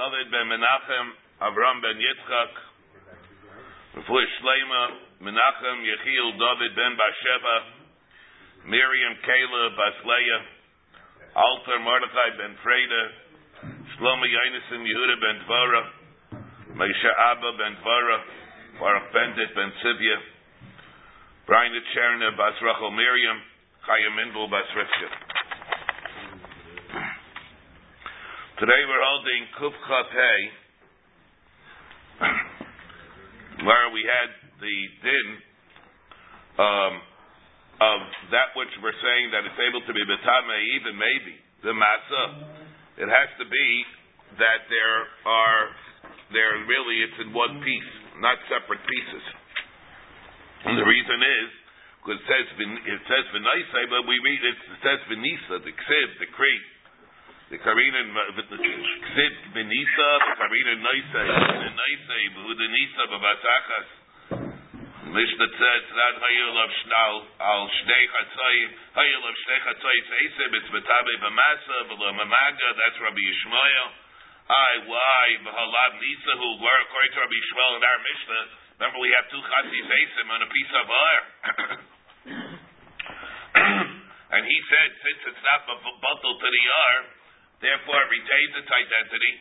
David ben Menachem, Avram ben Yitzchak, Refuah Shleima, Menachem, Yechiel, David ben Basheva, Miriam, Caleb, Basleya, Alter, Mordechai ben Freda, Shlomo Yonason, Yehuda ben Dvora, Moshe Abba ben Dvora, Baruch Bendit ben Sivya, Brian Cherna, Bas Rachel Miriam, Chaya Mindel, Bas Rivka. Today we're holding Kuf Hey, where we had the din um, of that which we're saying that it's able to be betame, even maybe the masa. It has to be that there are there really it's in one piece, not separate pieces. And the reason is because it says it says v'naisei, but we read it, it says v'nisa, the ksiv, the creed. The karina ksiv v'nisa, the karina naisei, the naisei, the nisa b'batachas. Mishnah says that hayil of shnal al shnei chatzayim hayil of shnei chatzayim seisim it's betabe b'masa v'lo mamaga that's Rabbi Yishmael. I why b'halav nisa who were according to Rabbi Yishmael in our Mishnah. Remember we have two chatzis seisim on a piece of iron. and he said since it's not bottled to the yar, therefore it retains its identity.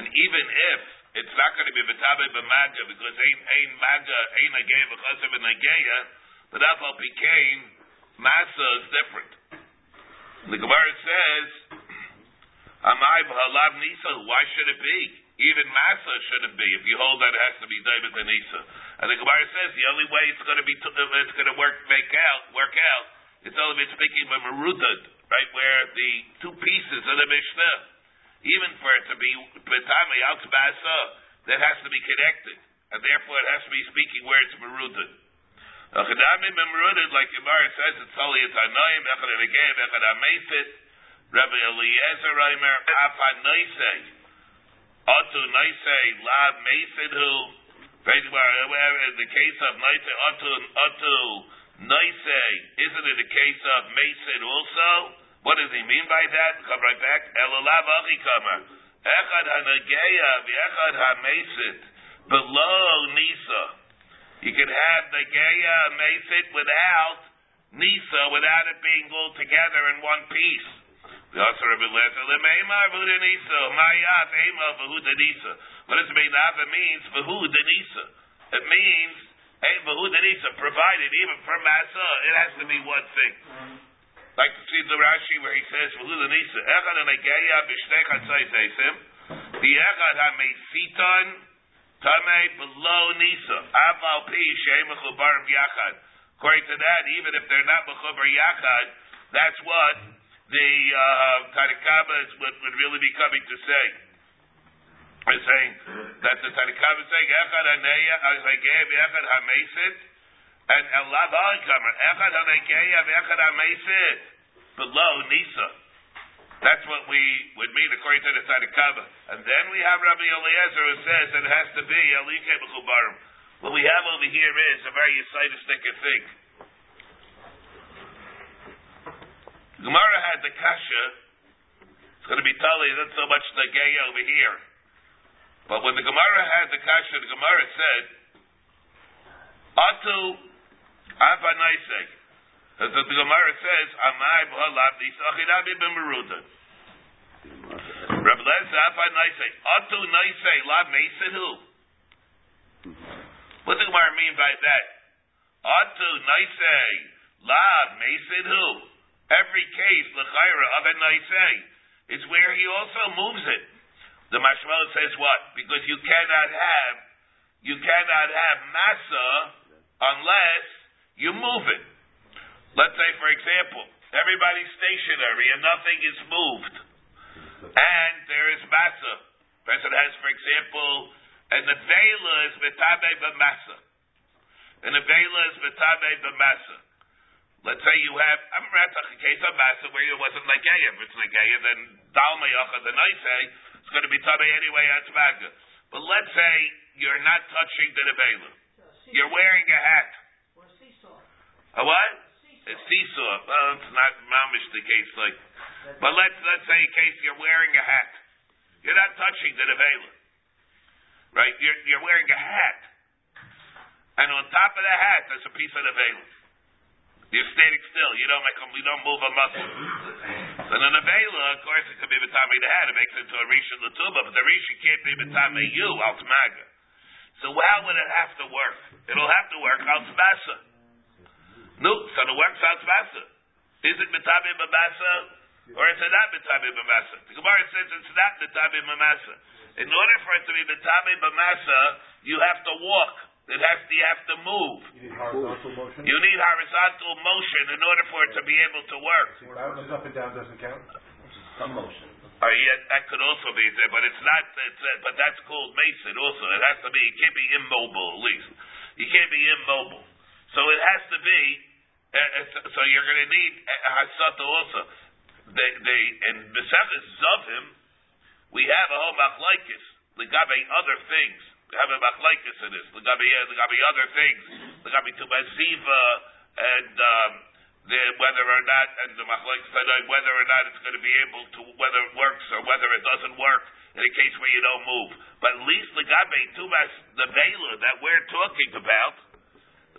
And even if it's not going to be betabe b'maga because ain't ain't maga ain't ageya v'chasav and ageya, but afal became masa is different. The Gemara says, "Amai b'halav nisa." Why should it be? Even masa shouldn't be. If you hold that, it has to be david and nisa. And the Gemara says the only way it's going to be it's going to work make out work out. It's only been speaking of merutad, right, where the two pieces of the Mishnah even for it to be betame out basa, that has to be connected, and therefore it has to be speaking where it's meruded. Achadamim meruded, like Gemara says, it's only it's anoim, echad anegev, echad amesit, Rabbi Eliezer Reimer, afa noisei, otu noisei, la mesit hu, in the case of noisei, otu, otu noisei, isn't it a case of mesit also? What does he mean by that? Come right back. Elalav achikama. Echad hanageya v'echad hamesit. Below Nisa. You can have the geya mesit without Nisa, without it being all together in one piece. What does it mean? It means Nisa. It means provided even for Masa, it has to be one thing. Like to see the Rashi where he says, "V'lu nisa echad anegeya b'shnei chatzayis esim, the echad hamesiton tamei below nisa aval pi sheim mechubarim yachad." According to that, even if they're not mechubar yachad, that's what the uh, Tanna Kamma would, would really be coming to say. Is saying that the Tanna Kamma is saying echad aneya anegeya v'echad hamesit. And Elav Alikamer, Echad HaNegeya v'Echad HaMeisit, below Nisa. That's what we would mean according to the Tzadikaba. And then we have Rabbi Eliezer who says that it has to be Elike B'chubarim. What we have over here is a very Yisaitistic thing. Gemara had the kasha. It's going to be tali, not so much the gay over here. But when the Gemara had the kasha, the Gemara said, Atu Avanaisek. As the Gemara says, Amai b'halav nisachinabi b'meruda. Rabbi Lezer Avanaisek. Atu naisei la mesidu. What does the Gemara mean by that? Atu naisei la mesidu. Every case, l'chayra of a naisei, is where he also moves it. The Mashmal says what? Because you cannot have, you cannot have masa unless you move it. Let's say, for example, everybody's stationary and nothing is moved, and there is masa. Person has, for example, and the vela is metabe b'masa. And the vela is metabe b'masa. Let's say you have I'm a case of masa where it wasn't like If it's like then dalmayacha the nice it's going to be tabe anyway at But let's say you're not touching the nevela. You're wearing a hat. A what? A seesaw. Well, it's not mamish the case like. But let's let's say in case you're wearing a hat, You're not touching the nevela. Right? You're, you're wearing a hat. And on top of the hat, there's a piece of nevela. You're standing still. You don't make a, you don't move a muscle. So the nevela, of course, it could be betame the hat. It makes it into a risha latuba, but the risha can't be betame you altmaga. So how would it have to work? It'll have to work al No, so the works al Is it betame babasa or is it not betame babasa? The Gemara says it's not betame babasa. In order for it to be betame babasa, you have to walk. It has to, you have to move. You need horizontal motion. You need horizontal motion in order for it to be able to work. So up and down doesn't count. Some motion. Uh, yeah, that could also be there, but it's not. It's, uh, but that's called mason. Also, it has to be. It can't be immobile. At least you can't be immobile. So it has to be. Uh, so you're going to need hasata also. They, they in Mesechus Zavim, we have a whole machlekes legabe other things have a machlekes in this. Legabi, legabi other things. Legabi tubaziva and um, the, whether or not and the machlekes whether or not it's going to be able to whether it works or whether it doesn't work in a case where you don't move. But at least legabi tubas the vela that we're talking about.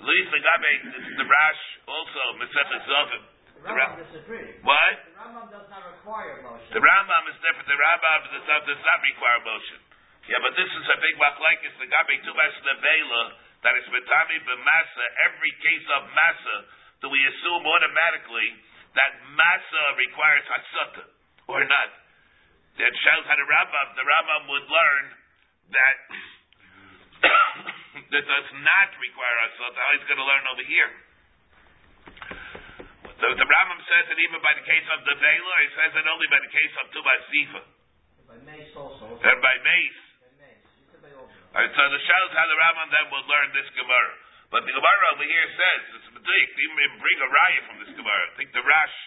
At least legabi the Rash also Mesechus Zovim. The Rambam disagrees. What? The Rambam does not require motion. The Rambam is different. The Rambam does not, does not require motion. Yeah, but this is a big machlekes. The gabi tumas nevela that is betami b'masa. Every case of masa, do we assume automatically that masa requires hasata or not? That shows how the Rambam, the Rambam would learn that that does not require hasata. How he's going to learn over here? So the Rambam says that even by the case of the Vela, he says that only by the case of Tubas Zifa. By mace also. And by Mace. Alright, so the shows how the Rambam then will learn this Gemara. But the Gemara over here says, it's a mistake, even bring a raya from this Gemara. I think the Rash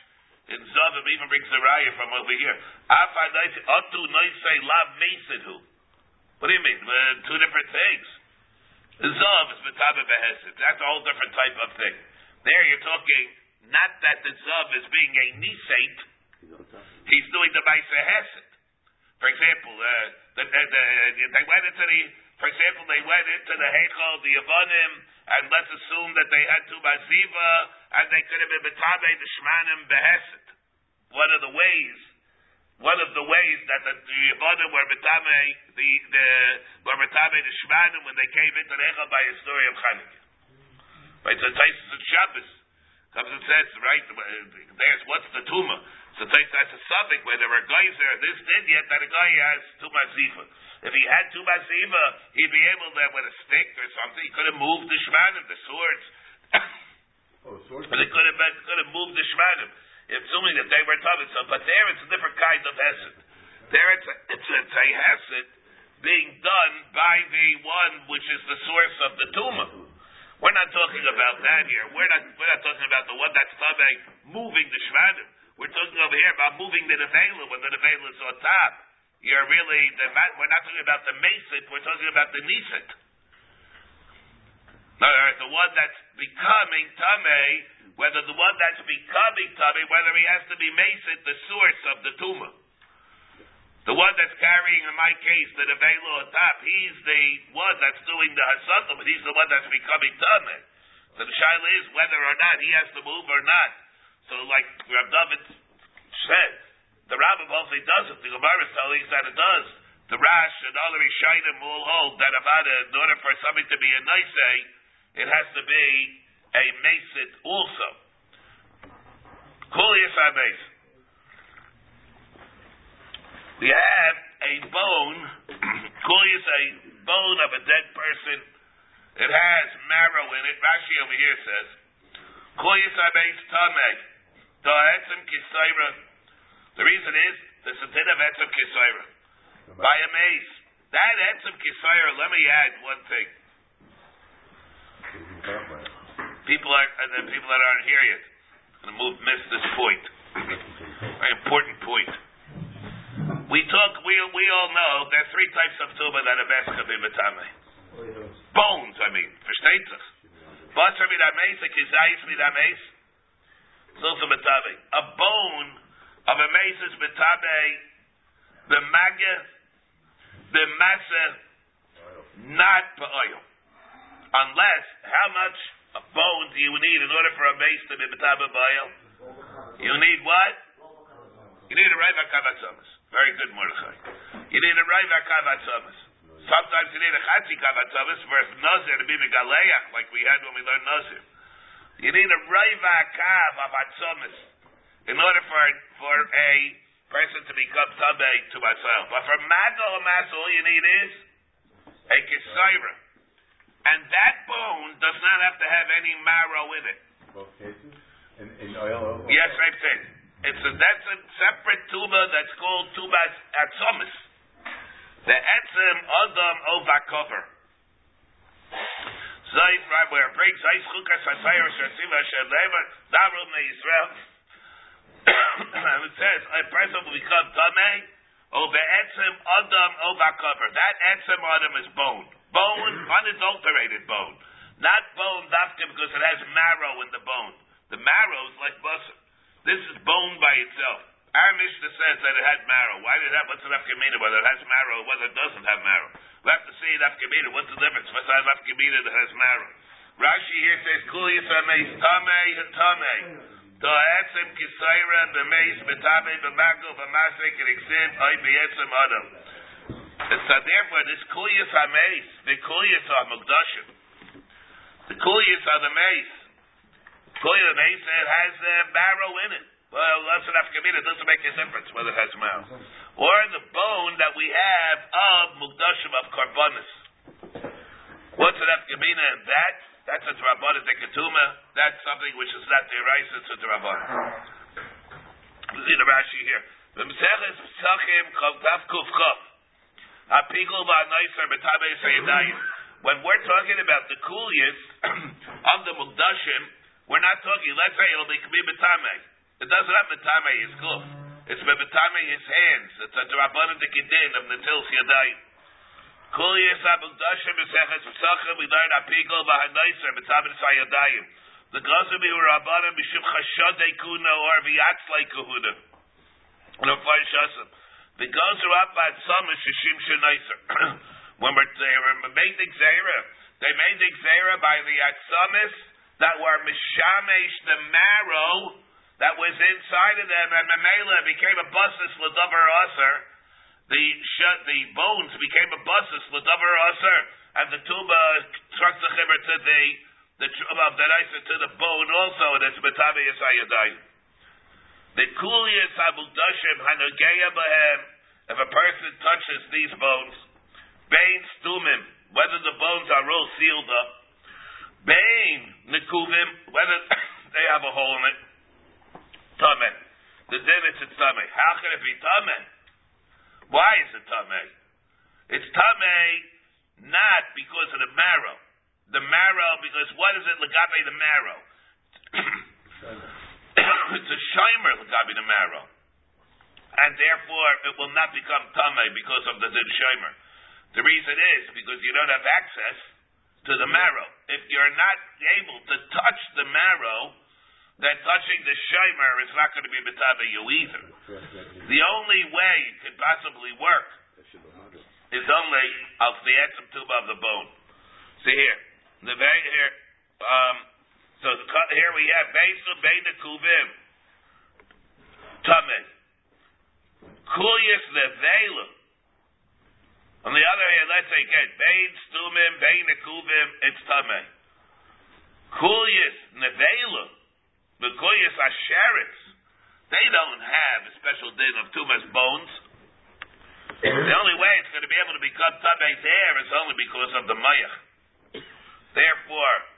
in Zavim even brings a raya from over here. Atu noisei lav mesidhu. What do you mean? Uh, two different things. Zav is metabe behesit. That's a whole different type of thing. There you're talking, not that the Zav is being a nisate, he's doing the Maisa Hesed. For example, uh, the, the, the, they went into the for example, they went into the Heichel, the Yavanim, and let's assume that they had two Baziva, and they could have been Betabe, the Shmanim, Beheset. One of the ways, one of the ways that the, Yavanim were Betame, the, the, were Betame, the Shmanim, when they came into the Heichel by a story of Chanukah. Right, so Taisus and Shabbos comes and says, right, there's what's the tumor. So that's a subject where there were guys there, this did yet that a guy has tumor ziva. If he had two Basiva, he'd be able to, with a stick or something, he could have moved the Shmanim, the swords. oh, swords? But he could have, could have moved the Shmanim, assuming that they were. So, but there it's a different kind of Hesed. There it's a, it's a, it's a Hesed being done by the one which is the source of the tumor. We're not talking about that here. We're not, we're not talking about the one that's Tavit moving the Shmanim. We're talking over here about moving the Nevela when the Nevela is on top you're really the we're not talking about the mesit, we're talking about the nisit. The one that's becoming tame, whether the one that's becoming tame, whether he has to be mesit, the source of the tumor. The one that's carrying, in my case, the nevelo on top, he's the one that's doing the hasatam, but he's the one that's becoming tame. So the shaila is whether or not he has to move or not. So, like Rav David said, the Rambam also does it. The Gemara is telling us that it does. The Rash and all the will hold that about it, in order for something to be a nice it has to be a mesit also. Kulias mesit. We have a bone, kulias a bone of a dead person. It has marrow in it. Rashi over here says, kulias mesit tameh. Da'etzim kisaira. The reason is there's a din of kisaira by a mace. That etzem kisaira. Let me add one thing. People are and then people that aren't here yet going to move miss this point. Very important point. We talk. We we all know there are three types of tuba that are best could be. Bones. I mean, versteht sich. Basar midameis, a kizayis. It's also betame. A bone of a meses betabe the maga b'masa, not ba'oil. Unless, how much bone do you need in order for a base to be betaba ba'oil? You need what? You need a raiva kavatzomas. Very good, Mordechai. You need a raiva kavatzomas. Sometimes you need a chatzi kavatzomas for nazir to be megaleach, like we had when we learned nazir. You need a raiva kav avatzomas in order for for a person to become tabe to myself. But for magal all you need is a kisaira. And that bone does not have to have any marrow in it. Both cases? In, in oil? oil? Yes, same thing. It's a, that's a separate tuba that's called tubas atzomis. The etzem adam ovakover. Zayis, right, where it brings Zayis chukas hasayir shasiva shaleva daru me Yisrael. It says, a person will become tamei over etzem adam ovakover. That etzem adam is bone. Bone, unadulterated bone. Not bone dafka because it has marrow in the bone. The marrow is like busser. This is bone by itself. Our Mishnah says that it had marrow. Why did it have, what's the nafkamina, whether it has marrow or whether it doesn't have marrow? We have to see nafkamina. What's the difference? What's the nafkamina that has marrow? Rashi here says, Kul yisameis tamei tamei. Da etzem kisayra b'meis b'tamei b'magel b'masek and exim oy b'yetzem adam. So therefore, this kulyas hameis, the kulyas are mukdashim. The kulyas are the mace. Kulyas mace it has a marrow in it. Well, that's enough kamina. It doesn't make a difference whether it has a marrow. Or the bone that we have of mukdashim of karbonis. What's an afkamina in that? That's a drabana de ketuma. That's something which is not the rice, it's a drabana. See the Rashi here. The Meseches Pesachim Chav Daf Kuf Chav. When we're talking about the kulias of the mukdashim, we're not talking. Let's say it'll be kmi. It doesn't have b'tamei his kuf. It's b'tamei his hands. It's a drabanan de kidin of netil's yadayim. Kulias mukdashim b'seches b'sachim we learn apigul va'naiser b'tabei sayidayim. The gazim be rabbanim b'shim chashadei kuna or v'yatzlei kahuna. And a fire shasim. The are up at some shishim shenaiser. When they were made the gzera, they made the gzera by the atzamis that were mishamesh the marrow that was inside of them, and memela became a busis ledavar aser. The the bones became a busis ledavar aser, and the tuba struck the to the the of the to the bone also, and it's betabe yisayadayim. The abudashim hanageya bahem. If a person touches these bones, bain stumim, whether the bones are all sealed up, bain nekuvim, whether they have a hole in it, tamen. The din it's a tamen. How can it be tamen? Why is it tamen? It's tamen not because of the marrow. The marrow, because what is it legabe the marrow? it's a shimer legabe the marrow. And therefore, it will not become tamei because of the shimer. The reason is because you don't have access to the marrow. If you're not able to touch the marrow, then touching the shimer is not going to be betabe you either. The only way it could possibly work is only of the etzim tuba of the bone. See here, the very here. Um, so here we have Beisa Beina Kuvim. Tameh. Kulyas Nevela. On the other hand, let's say again, Bein Stumim, Bein Kuvim, it's Tameh. Kulyas Nevela. The Kulyas Asheretz. They don't have a special din of Tumas bones. The only way it's going to be able to become Tameh there is only because of the Mayach. Therefore,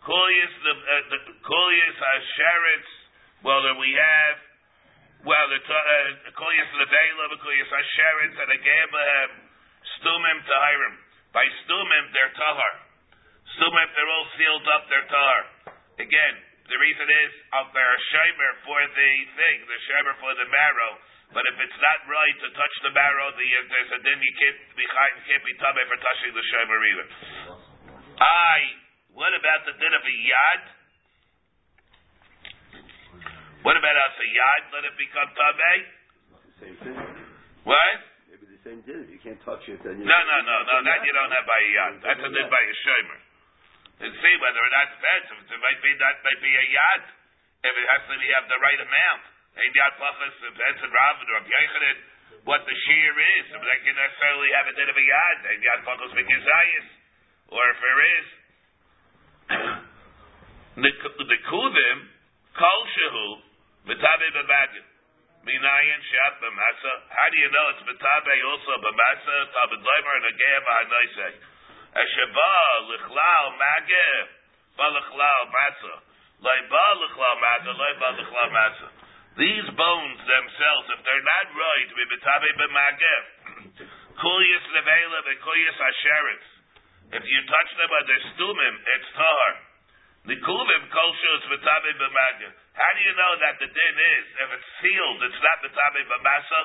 Kulius the uh, Kulius Hasheretz. Well, then we have well the uh, Kulius Levela, the Kulius Hasheretz, and again um, Stumim Tahirim. By Stumim, they're Tahar. Stumim, they're all sealed up. They're Tahar. Again, the reason is they're a shimer for the thing, the shimer for the marrow. But if it's not right to touch the marrow, the, uh, there's a din you can't be you can't be tummy for touching the shimer either. I. What about the din of a yad? What about us a yad? Let it become tamei. Same thing. What? Maybe the same din. If you can't touch it, then you No, no, no, no. That you don't have by a yad. That's a din by a shomer. And see whether or not it's expensive. It might be that might be a yad if it has to be have the right amount. Ein yad pachas depends on Rav or Yechanan what the shear is. If they can necessarily have a din of a yad. Ein yad pachas v'kizayis. Or if there is. the the kuvim kol shehu v'tabe b'magim. Minayin shat b'masa. How do you know it's v'tabe also b'masa? Tabed leimer and a geya b'hanoisei. Esheba lichlal magim. Ba lichlal masa. Loi ba lichlal masa. Loi ba masa. These bones themselves, if they're not right, be v'tabe b'magim. Kulyas nevela v'kulyas asheretz. If you touch them when they're stumim, it's tahar. Nikuvim kosher is v'tabe b'maga. How do you know that the din is? If it's sealed, it's not v'tabe b'masa?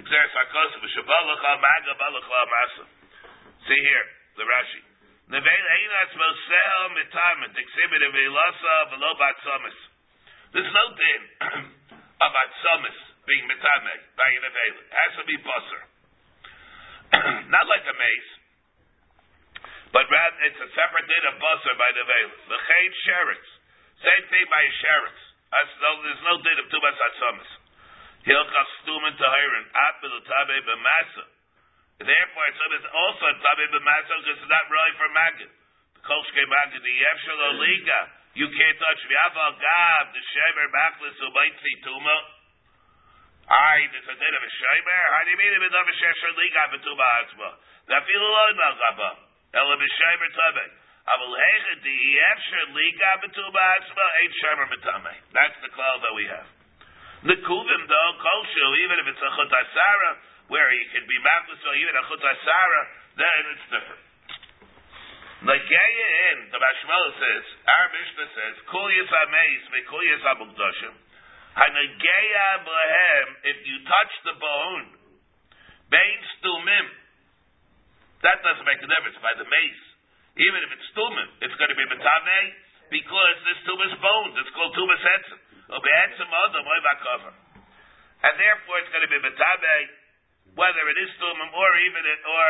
Exeris hakos v'shabalach al-maga balach al-masa. See here, the Rashi. Nevein einas mosel mitamit, exhibit of ilasa v'lo batzomis. There's no din of atzomis being mitame by an avail. It has to be busser. not like a mace. But rather, it's a separate din of basar by the veil. The chayt sheretz. Same thing by sheretz. As though there's no din of tubas atzamas. Hilchas stumen tahirin. At tabe b'masa. Therefore, it's also tabe b'masa because it's not really for magid. The kolshke magid, the yevshel liga. You can't touch the aval gav, the shemer machlis ubaitzi tuma. Aye, there's a din of a shemer. How do you mean it with a shemer liga b'tuma atzma? That feel alone, Malgabah. Ela b'shaymer tabei. Avol hecha di efsher liga b'tuba atzma eight shamer b'tamei. That's the cloud that we have. The kuvim though, kolshu, even if it's a chut asara, where you can be maflis or even a chut asara, then it's different. Nageya in, the Bashmal says, our Mishnah says, kul yis ameis v'kul yis abukdoshim. Hanageya bohem, if you touch the bone, bein stumim, that doesn't make a difference by the mace. Even if it's tumim, it's going to be metame because this tumas bones. It's called tumas etzim. And therefore, it's going to be metame whether it is tumim or even it, or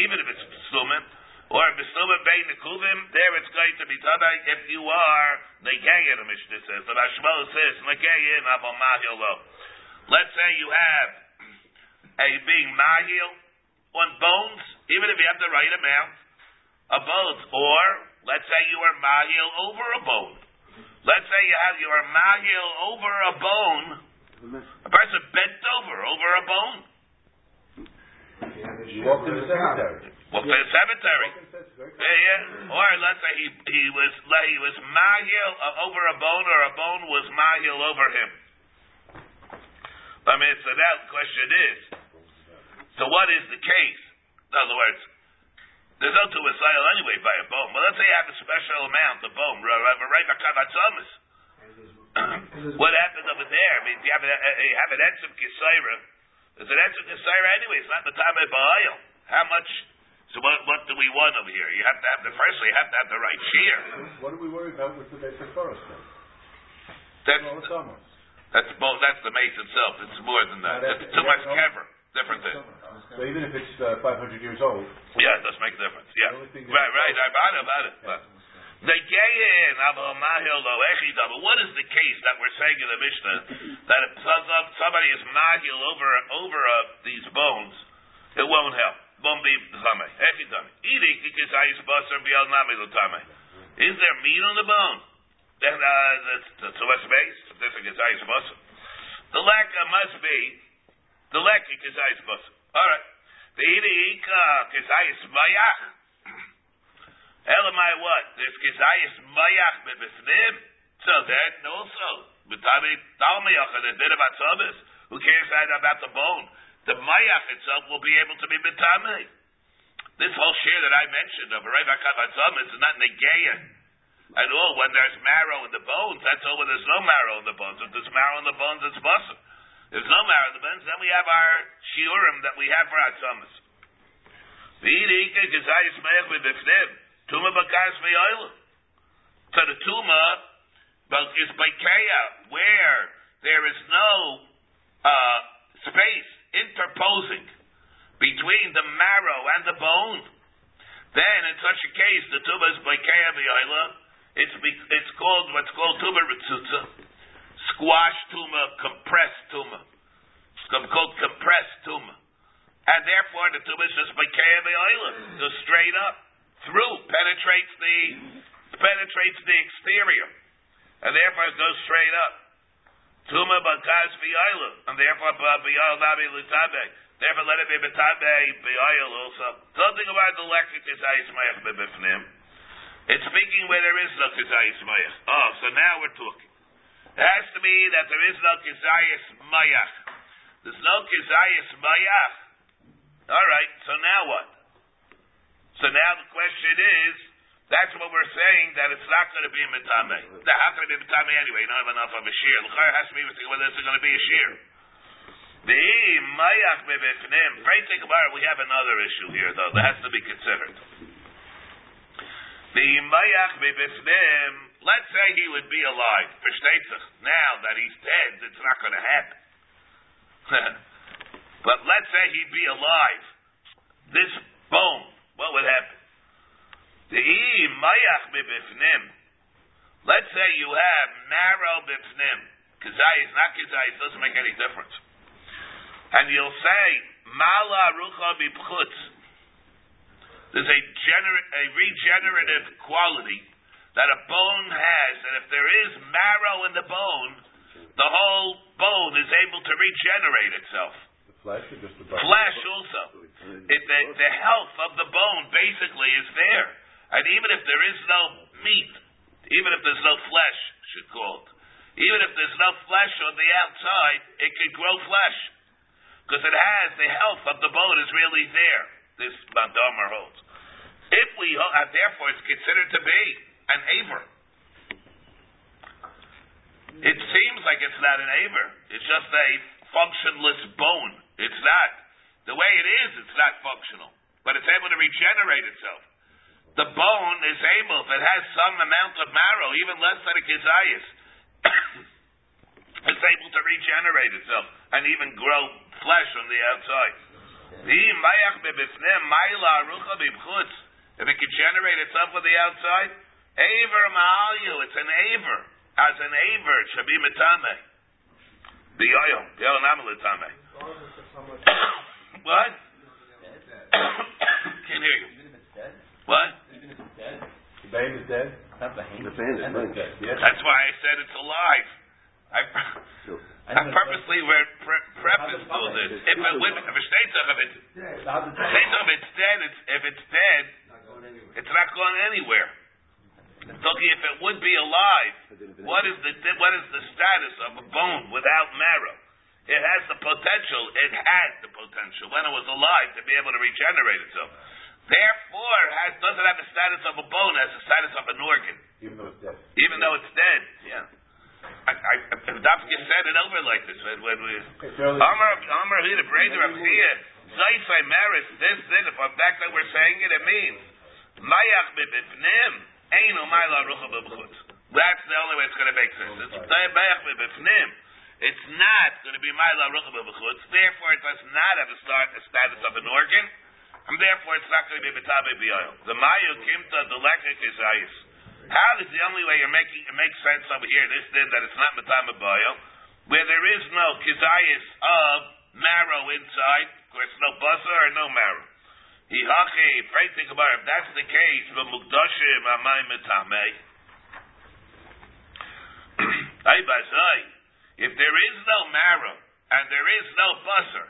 even if it's tumim or bestumim bein the. There, it's going to be tame if you are negeyin. The Mishnah says the Rashmal says mahil. Let's say you have a being mahil on bones, even if you have the right amount of bones. Or, let's say you are mahil over a bone. Let's say you have you are mahil over a bone. A person bent over over a bone. Walked in the cemetery. Well, for the cemetery. Yeah, yeah. Or let's say he he was he was mahil uh, over a bone, or a bone was mahil over him. I mean, so that question is. So what is the case? In other words, there's no two sale anyway by a bone. Well, let's say you have a special amount of bone, right bakavatzomis. What happens over there? I mean, you have, a, you have an uh, etzim kisaira. There's an etzim kisaira anyway. It's not the time of ba'ayil. How much? So what, what do we want over here? You have to have the firstly, you have to have the right shear. What are we worried about with the basic forest then? That's it's that's both. That's the mace itself. It's more than that. Now, that- It's too much kever. Different thing. So even if it's uh, 500 years old, Yeah, it does make a difference. Yeah. The only thing that- Right, right. I bought it, about it. But the gayin abel mahil lo. What is the case that we're saying in the Mishnah that if some- somebody is mahil over over uh, these bones, it won't help. Won't be zame. Echidam. Eating kikisayis basar bial nami lotame. Is there meat on the bone? Then uh, that's, that's so much space. If there's a the leka must be the leka kikisayis basar. All right. The ika kikisayis mayach. Elamai what? There's kizayis mayach bebifnim. So then also, b'tami talmayach and a bit about sabis. Who cares about the bone? The mayach itself will be able to be b'tami. This whole share that I mentioned of Rav Akavatzam is not negayin at all. When there's marrow in the bones, that's all. When there's no marrow in the bones, if there's marrow in the bones, it's muscle. There's no bones, then we have our shiurim that we have for our mayach b'bifnim. Tuma bakas v'yoyla. So the tuma is bakeya, where there is no uh, space interposing between the marrow and the bone, then in such a case, the tuba is boikeya b'yoila. It's be, it's called what's called tuba ritzutza, squash tumor, compressed tumor. It's called compressed tumor. and therefore the tumor is just boikeya b'yoila, goes straight up through, penetrates the penetrates the exterior, and therefore it goes straight up. Tuma bakas b'yoila, and therefore b'yoil nabi lutabe. Therefore, let it be betabe b'yoil also. Something about the electric kizayis mayach b'bifnim. It's speaking where there is no kizayis mayach. Oh, so now we're talking. It has to be that there is no kizayis mayach. There's no kizayis mayach. All right. So now what? So now the question is. That's what we're saying, that it's not going to be mitame. How can it be mitame anyway? You don't have enough of a shear. The has to be whether it's going to be a shear. Great thing about it, we have another issue here, though, that has to be considered. The mayach bebefnim. Let's say he would be alive. Now that he's dead, it's not going to happen. but let's say he'd be alive. This bone, what would happen? Let's say you have marrow befnim. Kazayis, not kazayis, doesn't make any difference. And you'll say, Mala rucha bipchutz. There's a, gener- a regenerative quality that a bone has, and if there is marrow in the bone, the whole bone is able to regenerate itself. The flesh or just the bone? Flesh also. It, the, the health of the bone basically is there. And even if there is no meat, even if there's no flesh, should call it, even if there's no flesh on the outside, it can grow flesh. Because it has, the health of the bone is really there, this Bandomer holds. If we, therefore, it's considered to be an aver. It seems like it's not an aver. It's just a functionless bone. It's not. The way it is, it's not functional. But it's able to regenerate itself. The bone is able, if it has some amount of marrow, even less than a kizayis, it's able to regenerate itself and even grow flesh on the outside. If it can generate itself on the outside, aver ma'alyu, it's an aver. As an aver, it should be metame. Biyoyo, biyoyo namalutame. What? Can't hear you. What? The bane is dead? The fan is right. Yes. That's why I said it's alive. I, I purposely re- pre- prefaced all this. If it would, if it states of it, states of it's dead. It's, if it's dead, it's not going anywhere. Talking if it would be alive, what is the what is the status of a bone without marrow? It has the potential. It had the potential when it was alive to be able to regenerate itself. Therefore, it has, doesn't have the status of a bone, has the status of an organ, Even though it's dead. even though it's dead. Yeah. I, I, Dafka said it over like this. When, when we. Amar, Amar, Hida, Breder, Abchia, Zaifai, Maris, this, this, if I'm back that we're saying it, it means, Mayach bebifnim, Einu Mayla Rucha bebchutz. That's the only way it's going to make sense. It's. It's not going to be Mayla Rucha bebchutz. Therefore, it does not have a, start, a status of an organ, and therefore it's not going to be Betabe B'yoil. The Mayu Kimta, the Lekik is Ayis. How is the only way you're making it makes sense over here? This did that it's not Matama B'yoil, where there is no kizayis of marrow inside, of course, no buzzer or no marrow. Hihachi, think about it. If that's the case, the mukdashim amay metame. If there is no marrow and there is no buzzer,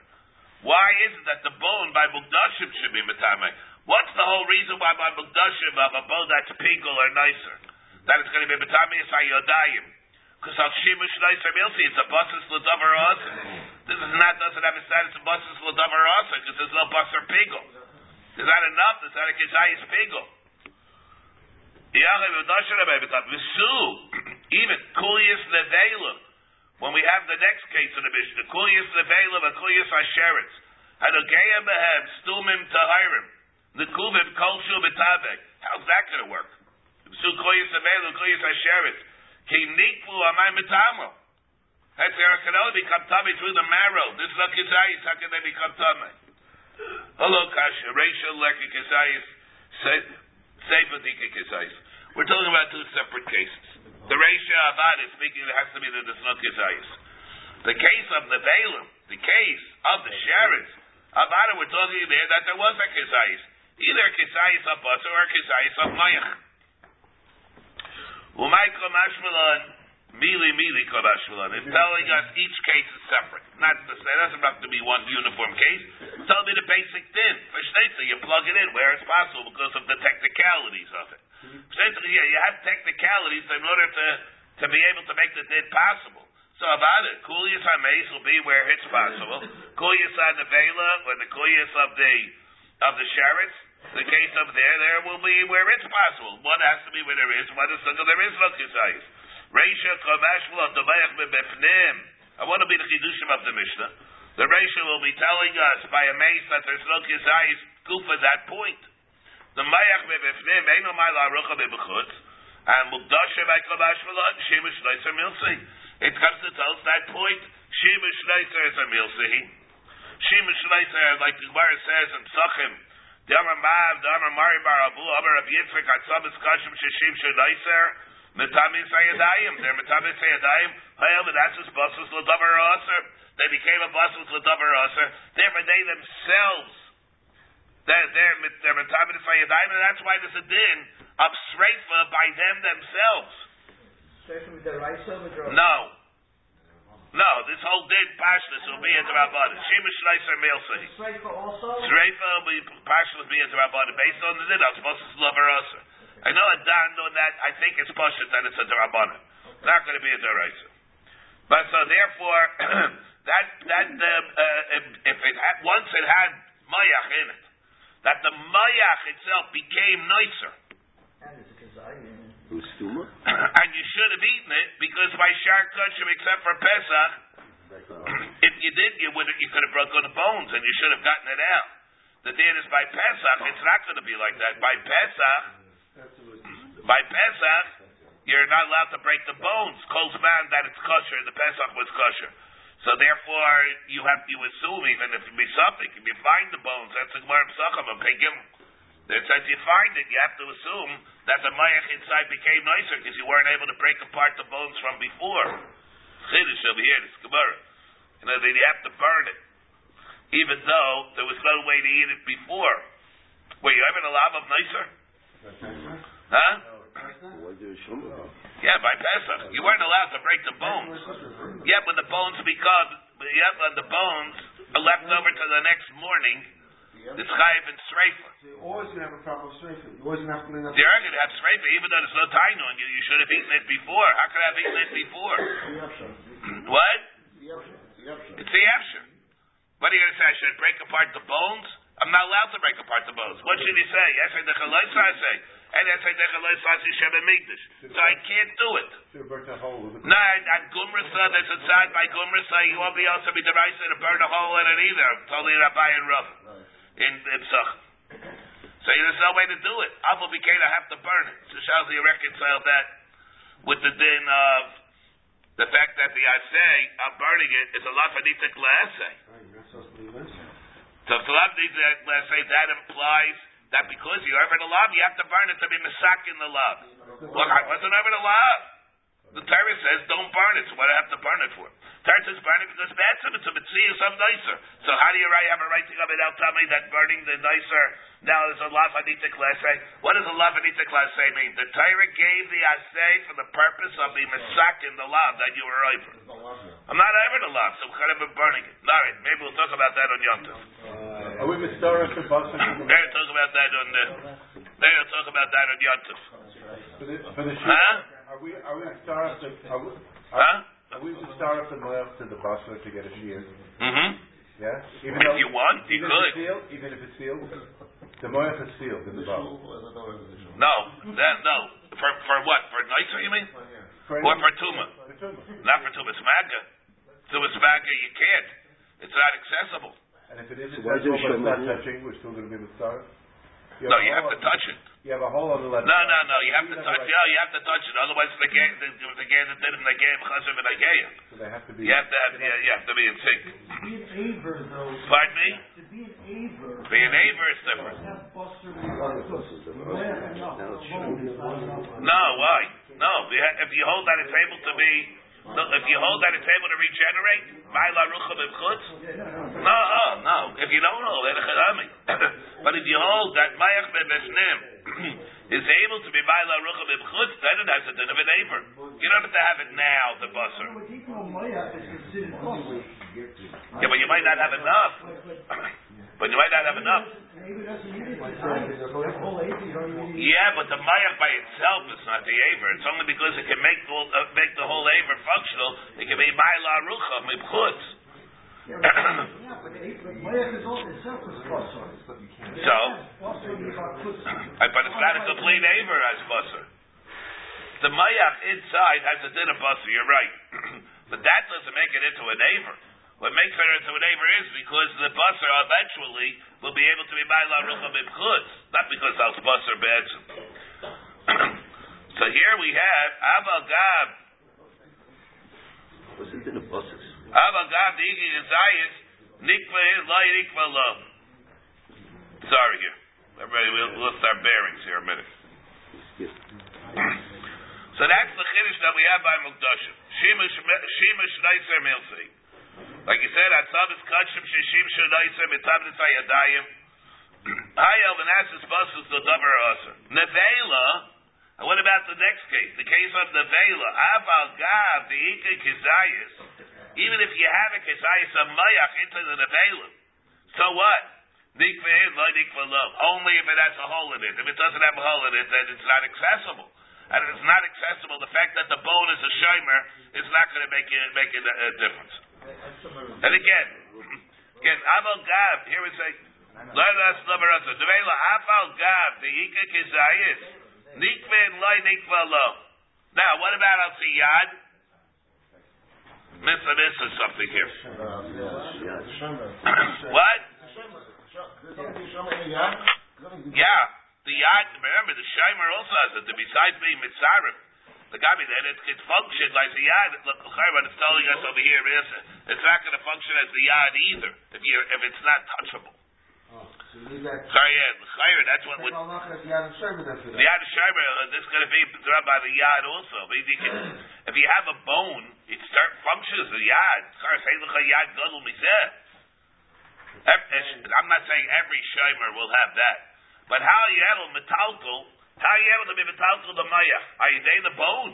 why is it that the bone by mukdashim should be metame? What's the whole reason why by mukdashim of a bone that's pinkle or nicer? That it's going to be metame is hayodayim. Because al shimush nicer milsi, it's a buses l'davar. This is not doesn't have a status of buses l'davar because there's no bus or pinkle. Is that enough? Is that a kizayis pinkle? Even kulius nevelim. When we have the next case in the Mishnah, kulius nevelim and kulius asheretz. Hadogeya behem stumim tahirim. Nekuvim kolshu b'tabek. How's that going to work? Su kulius nevelim, kulius asheretz. Ki nikvu amay mitamo. That's there can only become tummy through the marrow. This is not kizayis. How can they become tummy? Hello, Kasha. Rachel Leki Kesayis. Sefer Dika Kesayis. We're talking about two separate cases. The Reisha Avad is speaking, it has to be that it's not Kesayis. The case of the Balaam, the case of the Sheretz, Avada, we're talking there that there was a Kesayis. Either Kesayis of Basar or Kesayis of Mayach. Umayko Mashmalon, Mili Mili. It's telling us each case is separate. Not the same. It doesn't have to be one uniform case. Telling me the basic din. For Shnetza, you plug it in where it's possible because of the technicalities of it. Mm-hmm. Shnetza, yeah, you have technicalities in order to, to be able to make the din possible. So about it, Kulias HaMeis will be where it's possible. Kulias HaNevela, or the Kulias of the of the Sheretz, the case of there, there will be where it's possible. One has to be where there is, one is there is no Kisayis. Reisha Komash V'Lotabayach B'Befnim. I want to be the Chidushim of the Mishnah. The Reisha will be telling us by a mace that there's no Kisayis goof at that point. The Mayach B'Befnim, Eino Mayla Arucha B'Bechutz, and Mukdasha by Komash V'Lot, Shemesh Neitzer Milsi. It comes to tell us that point. Shemesh Neitzer is a Milsi. Shemesh Neitzer, like the Gemara says in Psachim, the Amar Mav, the Amar Mari Bar Abu, Amar Rav Yitzchak, Atzabes Kashim Sheshim Shedaiser, Metamis Hayadayim. They're Metamis. However, that's his buses Ladavar Aser. They became a buses Ladavar Aser. Therefore, they themselves, they're, they're, they're Metamis Hayadayim, and that's why there's a din of Sreifa by them themselves. Sreifa with the rice over the No. No, this whole din Pashtus will be at the Rabbanim. Shemesh Leiser Milsi. Sreifa also? Sreifa will be will be at the Rabbanim. Based on the din, I'm supposed Ladavar Aser. I know a Dan on that. I think it's Pashut that it's a Darabanan. It's not going to be a Daraisa. But so therefore, that that uh, uh, if, if it had, once it had Mayach in it, that the Mayach itself became nicer, And it's a Kazayim. Ustuma? and you should have eaten it because by Shar Kachim, except for Pesach, if you did, you would you could have broken the bones and you should have gotten it out. The din is by Pesach. It's not going to be like that. By Pesach, by Pesach, you're not allowed to break the bones. Close man that it's kosher. The Pesach was kosher. So therefore, you have you assume even if it be something, if you find the bones, that's a gemara psachim and pegim. That says you find it, you have to assume that the mayach inside became nicer because you weren't able to break apart the bones from before. Chiddush over here, this gemara. You know, that you have to burn it, even though there was no way to eat it before. Were you ever allowed of nicer? Huh? Why do you show me? Yeah, by Pesach. You weren't allowed to break the bones. Yeah, when the bones become, yeah, when the bones are left over to the next morning, it's chayiv and sreifa. So you're always going to have a problem with Sreifa. You're always going to have to clean up. You're going to have sreifa, even though there's no tainu on you. You should have eaten it before. How could I have eaten it before? What? It's the efsher. What are you going to say? I should break apart the bones? I'm not allowed to break apart the bones. What should he say? Yes, the chalaisa I say. And yes, I So I can't do it. Should have burnt a hole with it. No, at Gumrasa, there's a side by Gumrasa, you won't be able to be the right to burn a hole in it either. Totally Rabbi and Rav. In, in Psach. So there's no way to do it. Abu became I have to burn it. So shall you reconcile that with the din of the fact that the assay of burning it is a lafanitik la'asay. Right, you're not supposed to leave this. So if the lafanitik la'asay, that implies that because you're over the lav, you have to burn it to be misak in the lav. Well, I wasn't over the lav. The Torah says don't burn it, so what do I have to burn it for? Torah says burn it because b'etzim it's a mitzvah some nicer. So how do you have a right to come and tell me that burning the nicer now is a love lafanitik la'asay? What does a lafanitik la'asay mean? The Torah gave the assay for the purpose of the misak in the lav that you were over. I'm not over the lav, so kind of been burning it. All right, maybe we'll talk about that on Yom Tov. Uh, are we Mitzvah to Boston? Maybe we'll talk about that on the. We'll talk about that on Yom Tov. For the, for the Huh? Are we, are we Mitzvah to, are we, Huh? are we Mitzvah to Moab to the Boston to get a shear? Mm-hmm. Yeah? Even If you want, you even could. if sealed, even if it's sealed? The Moab is sealed in the bowl. No, that no. For for what? For nicer, you mean? For Or for tuma? For tumor. Not for tuma smaga. Tuma smaga, you can't. It's not accessible. And if it is So why do accessible, you but it's not touching, we're still going to be Mitzvah? No, you have to touch it. You have a hole on the left. No, no, side. no. You have to touch. Yeah, you have to touch it. Otherwise, the game, the, the game that did it, the game chasav and So they have to be. You have to have. Yeah, you have to be in sync. To be an Aver, though. Pardon me. To be an aver. Be an aver is different. Have buster Other buses, the You might have enough. Now it's Alone showing is not enough. No, why? No, if you if you hold that it's able to be, no, if you hold that it's able to regenerate, no, no. If you don't hold it, but if you hold that Mayach B'Beshnim is able to be Maila Rucha B'Chutz, then it has a din of an aver. You don't have to have it now, the busser. Yeah, but you might not have enough. But you might not have enough. Maybe doesn't need it. That whole aver, you don't even need. Yeah, but the mayach by itself is not the aver. It's only because it can make the, uh, make the whole aver functional. It can be ma'ila rucha mibchutz. Yeah, but aver- Maya is all itself is buster. So, Buster is about puts. but it's not a complete aver as busser. The mayach inside has a din of busser. You're right, but that doesn't make it into an aver. What makes it into an aver is because the busser eventually will be able to be ma'ila rucha mibchutz, not because al busser bad. so here we have aval gab. What's it in the buses? Avagav the Igi Gazayas, Nikva Lai Nikva Lo. Sorry here. Everybody, we'll, we'll start bearings here a minute. So that's the Kiddush that we have by Mukdashim. Shima Shima Shneiser Milsi. Like you said, Atzavis Kachim Shishim Shneiser Mitabnit Hayadayim. Hayel Vanasis Basus the Dabar Aser. Nevela. And what about the next case? The case of Nevela. Aval Gav the Ika Kizayas. Even if you have a Kizayas of Mayach into the Nevela. So what? Nikva in, lo nikva lo. Only if it has a hole in it. If it doesn't have a hole in it, then it's not accessible. And if it's not accessible, the fact that the bone is a shimer is not going to make it make it a, a difference. And again, again, aval gav. Here we say, let us never us. Devela aval gav. The ika kizayis. Nikva in, lo nikva lo. Now, what about al siyad? Miss this is something here. what? Yeah, the yad. Remember, the shimer also has it. Besides being mitzarim, the gabi that it, it functions like the yad. Look, what it's telling us over here is it's not going to function as the yad either if you if it's not touchable. So you. Sorry, yeah, chayr, that's what. Would, all knock at the Yad Shem then for the that. yad shimer, uh, this is going to be drawn by the yad also. But if you, can, if you have a bone, it start functions as a yad. The yad gadol. I'm not saying every shimer will have that. But how able metalkal? How you able to be metalkal the maya? Are you they the bone?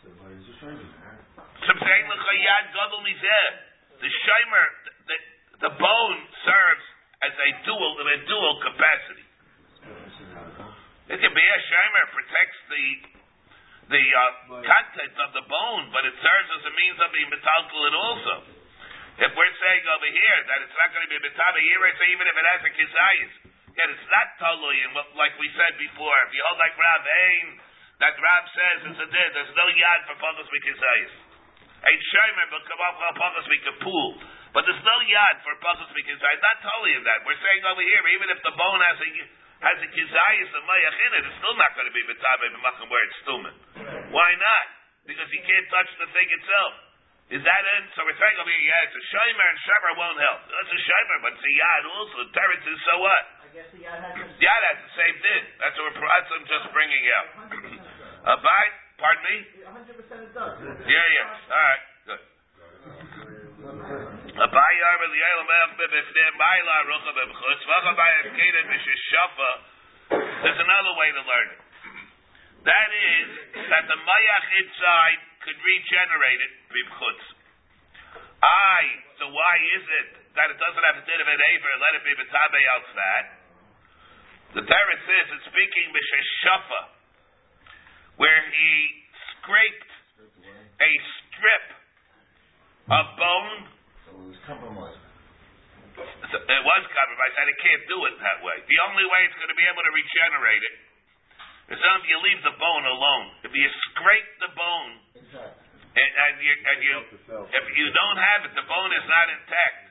Somebody's a Shem. Some saying the chayad gadol mizeh. The shimer, the, the bone serves as a dual, in a dual capacity. It can be a shimer protects the the uh, content of the bone, but it serves as a means of being metalkal it also. If we're saying over here that it's not going to be metalkal, here say even if it has a kizayis, yet it's not totally in what, like we said before. If you hold like Rav Ain, that Rav says it's a din. There's no yad for pachas mikizayis. Ein shimer but come up with pachas mikapul. But there's no yad for pachas mikizayis. Not totally in that. We're saying over here, even if the bone has a has a kizayis and mayach in it, it's still not going to be metabe b'macham where it's stumen. Why not? Because he can't touch the thing itself. Is that in? So we're saying over here, yeah, it's a shimer and shimer won't help. It's a shimer, but it's a yad also. Teretz is so what? I yad has a. Yeah, that's the same thing. That's what, we're, that's what I'm just bringing out. Abai, pardon me? hundred percent it does. Yeah, yeah. All right, good. Abai li'ayel melech bebefnim ma'ila rucha bebchutz v'cha b'ayem keden b'sheshafa. There's another way to learn it. That is that the mayach inside could regenerate it. Aye, so why is it that it doesn't have a din of an aver let it be b'tabe outside? The Torah says it's speaking b'sheshafa, where he scraped a strip of bone. So it was compromised. It was compromised, and it can't do it that way. The only way it's going to be able to regenerate it is if you leave the bone alone. If you scrape the bone and, and you and you if you don't have it, the bone is not intact.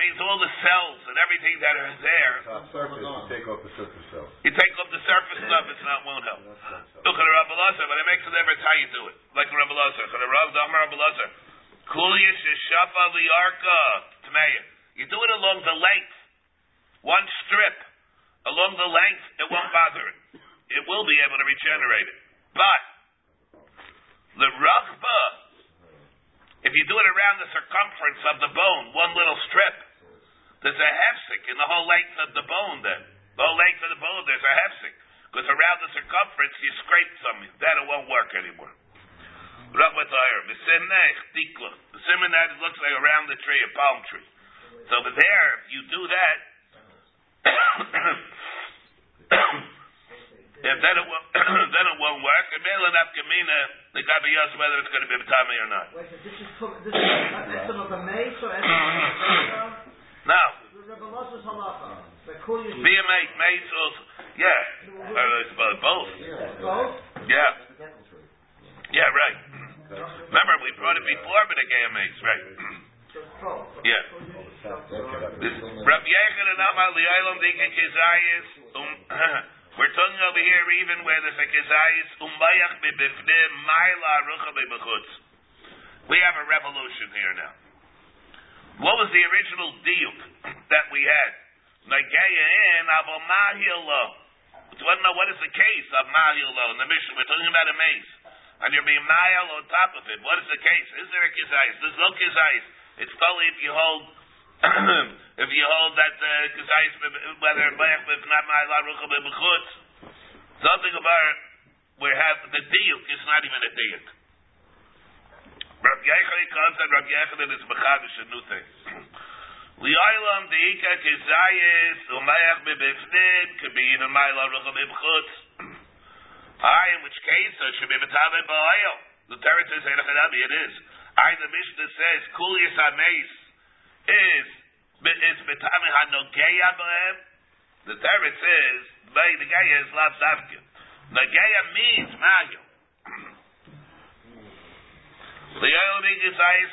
It means all the cells and everything that are there. Surface, you take off the surface cells. You take off the surface stuff, it's not won't help. Look at the Rabbi Lazar, but it makes a difference how you do it. Like the Rabbi Lazar, the Rav Damar Rabbi Lazar. Kuliya sheshafa liarka tmeya. You do it along the length one strip along the length, it won't bother it. It will be able to regenerate it. But the rachba, if you do it around the circumference of the bone, one little strip, there's a hefsek in the whole length of the bone then. The whole length of the bone, there's a hefsek. Because around the circumference, you scrape something. Then it won't work anymore. Rabbatayr, Misimnech, Tikla. The that looks like around the tree, a palm tree. So over there, if you do that, if then it won't, then it won't work. And Mela Nafkamina, the asked whether it's going to be Batami or not. Wait, so this is this is estimate of a mace or estimate of a Now, be a mate, mates also, yeah, or both, both. Yeah, yeah, right. Remember, we brought it before, but game mates, right? Yeah. This Rav Yechon and Amal Li'aylam Dika Kizayis. Um, we're talking over here even where there's a Kizayis Umbayach Bibifne Maila Rucha Bibachutz. We have a revolution here now. What was the original diuk that we had? Avo Do you want to know what is the case of Mahil in the mission? We're talking about a maze. And you're being Mahil on top of it. What is the case? Is there a Kizayis? There's no Kizayis. It's totally if you hold if you hold that uh, kazayis whether bayach not my la rucha b'chutz, something about we have the diuk is not even a diuk. Rabbi Yechon comes and Rabbi Yechon is mechadish a new thing. Li'aylam deika kazayis umayach b'bifnim could be even my la rucha. I, in which case, it should be b'taveh ba'ayel. The Torah says, it is. I, the Mishnah says, Kulias HaMeis is is betami hanogeya b'hem. The Torah says, by the Geya is lav zavke. Nogeya means magil. Liyomi gezayis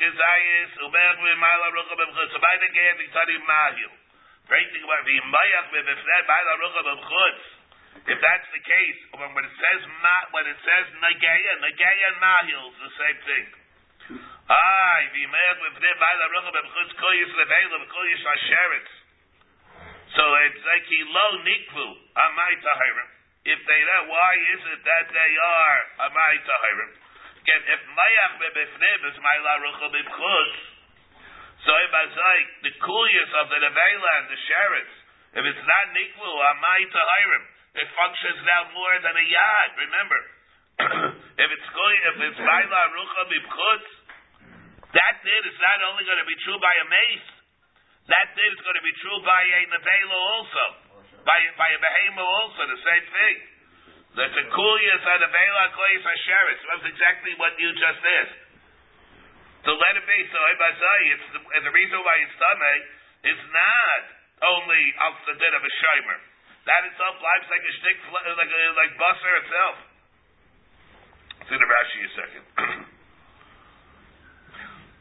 gezayis uber b'mayla rucha b'mchutz. So by the the tani magil. Great thing about v'mayach b'mifnei b'mayla rucha b'mchutz. If that's the case, when it says ma, when it says nageya and mahil is the same thing. Ay, v'imech b'fnei b'ayla rucha b'mchutz koyis levela v'koyis asheretz. So it's like he lo nikvu amai tahirim. If they that, why is it that they are amai tahirim? Again, if mayach b'bifnei is ma'ila rucha b'mchutz, so ibazai the kulius of the nevela and the sheretz. If it's not nikvu amai tahirim, it functions now more than a yad. Remember, if it's koy- if it's ma'ila rucha b'mchutz. That din is not only going to be true by a mace, that din is going to be true by a nevela also, by by a behema also, the same thing. That's a kulias and a vela koyas asheris. That's exactly what you just asked. So let it be. So it's the, and the reason why it's tame eh, is not only of the din of a shimer. That itself lives like a shtick, like a, like busser itself. See the Rashi a second.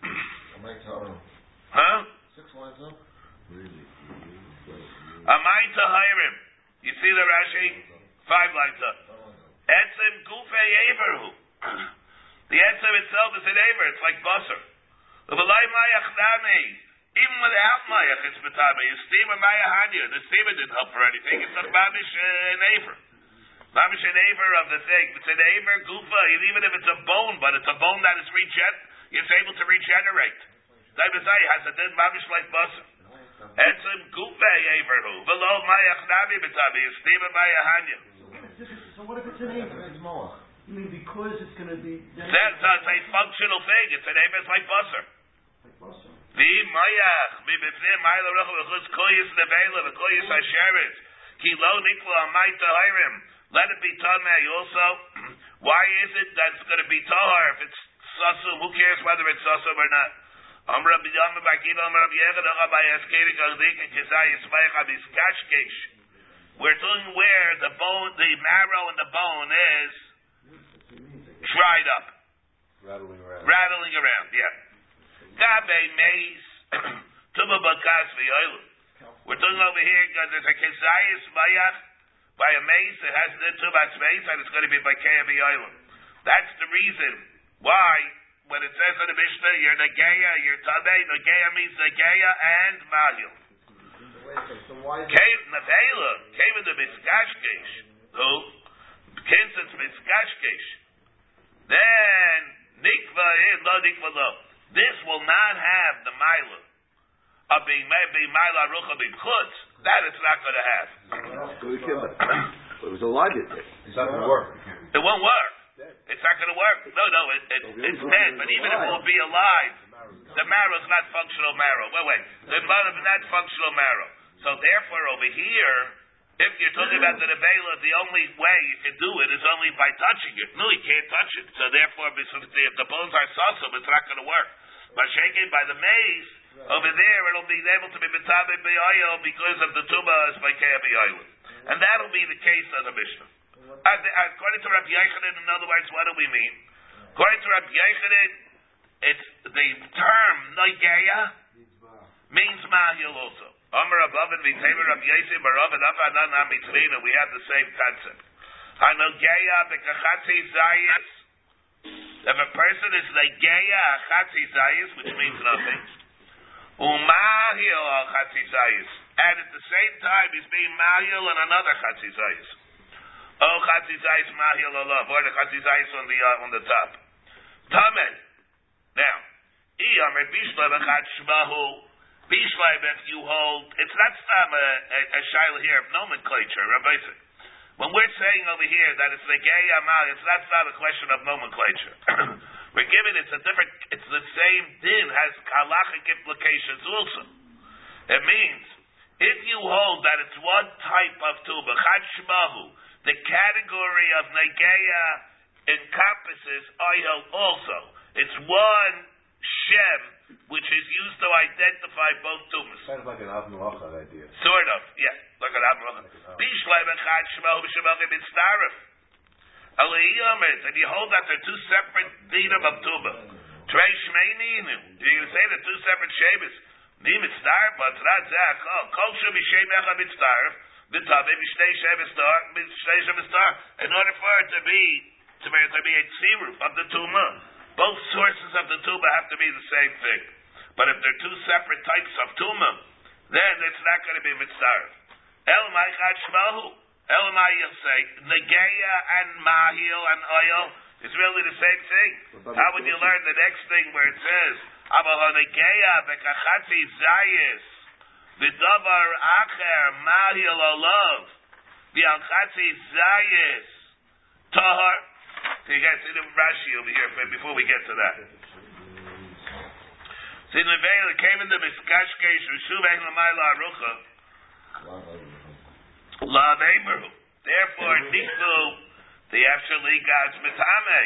I might tell him. huh? Six lines up. Amai Tahirim. You see the Rashi? Five lines up. Etzem Gufei Everhu. The etzem itself is an Aver. It's like Basar. Uvalai Mayach Nami. Even without Mayach, it's Betame. You steam a Mayahanya. The steamer didn't help for anything. It's a Babish uh, an Aver. Babish an Aver of the thing. It's an Aver Gufa, and even if it's a bone, but it's a bone that is regen, it's able to regenerate. Daibazai has a din Babish like Basar. Etzem Gufei Everhu. Below Mayach Nami Betame. You steam a Mayahanya. So what if it's an Moach. You mean because it's going to be... That's uh, a functional thing. It's an. It's like Basar. Like Basar. Vi mayach mi befnim mayla roch v'chutz koyis nevela v'koyis asheres ki lo nikla amay tahirim. Let it be tamei also. Why is it that it's going to be tahar if it's sasum? Who cares whether it's sasum or not? Am Rabbi Yom Bakiva Am Rabbi Yechad Am Rabbi Eskeri Kaldik and Kizay Yismaich Abis Kashkesh. We're doing where the bone, the marrow in the bone is dried up, Rattling around. rattling around. Yeah. Gabe mace, tuba v'yoilu. We're doing over here because there's a kezayis mayach by a maze that has the tubas mace and it's going to be by kaya v'yoilu. That's the reason why when it says in the Mishnah, you're negeya, you're tabei, negeya means negeya and mahil. Wait a second, so why? Came Nevela, in the Mitzkashkesh. Who? Since it's Mitzkashkesh. Then Nikva in eh, lo Nikva lo. This will not have the Mila of being being Mila Rucha being Chutz. That it's not going to have. Go to Kibbutz. It was a lie it did. It's not gonna work. It won't work. It's not going to work. No, no, it, it, it's dead. But even if it will be alive, the marrow is not functional marrow. Wait, wait. The marrow is not functional marrow. So therefore, over here, if you're talking about the nevela, the only way you can do it is only by touching it. No, you can't touch it. So therefore, if the bones are susum, it's not going to work. By shaking by the maze, over there, it'll be able to be betabe be'oil because of the tuba is by kea And that'll be the case of the Mishnah. According to Rabbi Yochanan, in other words, what do we mean? According to Rabbi Yochanan, it's the term noigeya means mahil also. Amar above and v'temer Rabbi Yosef barav and avadan mitzvina. We have the same concept. Hanogeya bekachatzi zayis. If a person is noigeya achatzi zayis, which means nothing, umahil achatzi zayis, and at the same time he's being mahil on another chatzi zayis. Oh, chatzizais mahil olav, or the chatzizais on the uh, on the top. Tamed. Now, iyam bishlev echad shmahu. Bishlev, if you hold, it's not some um, a, a, a shaila here of nomenclature, Rabbi. When we're saying over here that it's the gay amal, it's not, not a question of nomenclature. we're giving it's a different, it's the same din has halachic implications also. It means if you hold that it's one type of tuba, chad shmahu, the category of Negeya encompasses oil also. It's one Shem which is used to identify both tumas. Sounds like an Avnuachar idea. Sort of, yeah. Look at that. Bishleim echad shmel b'shemachim mitzdarif. Aliyamit, and you hold that they're two separate dinim of tuba. Trei shmeininu. You say they're two separate shemis. Ni mitzdarif, but it's not zach. Oh, kol shem b'shem echad mitzdarif. B'tave b'shnei shemis dar, b'shnei shemis dar. In order for it to be, to be, to be a tziruf of the tumah, both sources of the tuba have to be the same thing. But if they're two separate types of tumah, then it's not going to be mitzdarif. El Maichad Shmahu. El say, Negeya and Mahil and oil is really the same thing. How would you learn the next thing where it says, Abel Negeya Bekachatzi Zayis, Vidavar Acher Mahil Olav, Vialchatzi Zayis, Tahar. So you guys see the Rashi over here before we get to that. See, the veil came in the Miskashkesh, Rishuv Ein Lamayla Arucha, La Neighborhood. Therefore, Nikvu, the actually God's Mitame.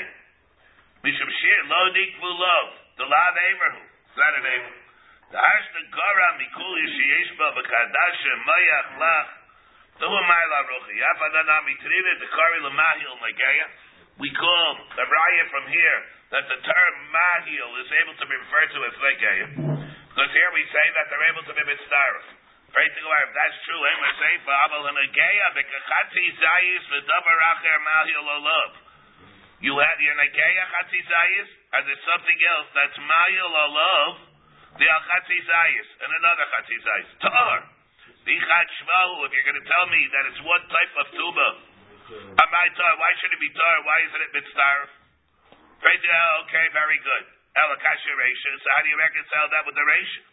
Mishum Shir, Lo Nikvu Lo, the La Neighborhood. It's not a neighbor. The Ashna Gora Mikul Yishiyeshba Bakadasha Mayach Lach. Tuhu Mayla Ruchi. Yafadana Mitrina, the Kari Lamahil Nageya. We call the Raya from here that the term Mahil is able to be referred to as Nageya. Because here we say that they're able to be Mitzdarif. If that's true, eh? and we're saying for Abel and Nageya, Bekachatzi Zayis, V'davar Acher Mahil Olav. You have your Nageya Chatzi Zayis, and there's something else that's Mahil Olav, the Al Chatzi Zayis, and another Chatzi Zayis. Tar. Bichad Shvahu, if you're going to tell me that it's one type of tuba, am I tar? Why should it be tar? Why isn't it to okay, very good. Elakasha Resha, so how do you reconcile that with the Resha?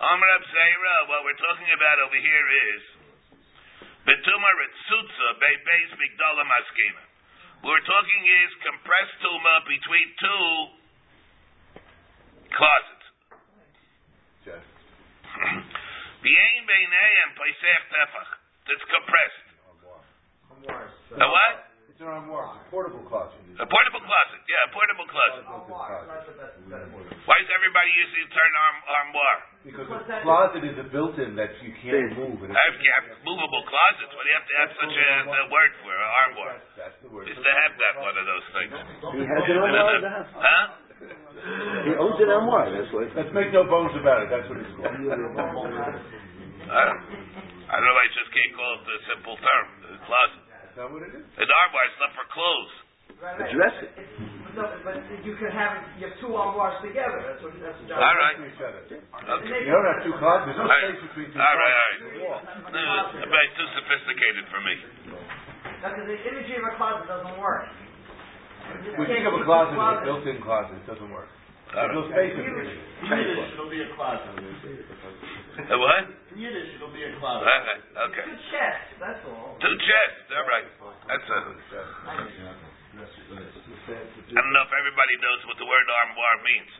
Amr Abzeira, what we're talking about over here is Betuma Ritzutza Be Beis Migdala Maskina. What we're talking is compressed tuma between two closets. Jeff. V'yein beinayim paisech tefach. It's compressed. A what? It's an armoire. It's a portable closet. A portable closet. Yeah, a portable closet. Why is everybody using the term arm, armoire? Because a closet is a built-in that you can't move. And I have, you have movable closets. What do you have to have such a, a word for? An armoire. that's, that's the word. Is to have that one of those things. He has an armoire in the house. Huh? He owns an armoire, that's why. Let's make no bones about it. That's what it's called. I don't, I don't know. I just can't call it the simple term. The closet. That's not what it is. An armoire is not for clothes. A dressing. No, but you can have, you have two armoires together, that's what, that's what John. All right. To each other. Okay. You don't have two closets, there's no All right. space between two All right, all closets. right. No, but it's too sophisticated for me. Because the imagery of a closet doesn't work. We think of a closet as a built-in closet, it doesn't work. All There's no space in it. Yiddish, it'll be a closet. What? In Yiddish, it'll be a closet. Okay. Okay. Two chests, that's all. Two chests. All right. That's a. I don't know if everybody knows what the word armoire means.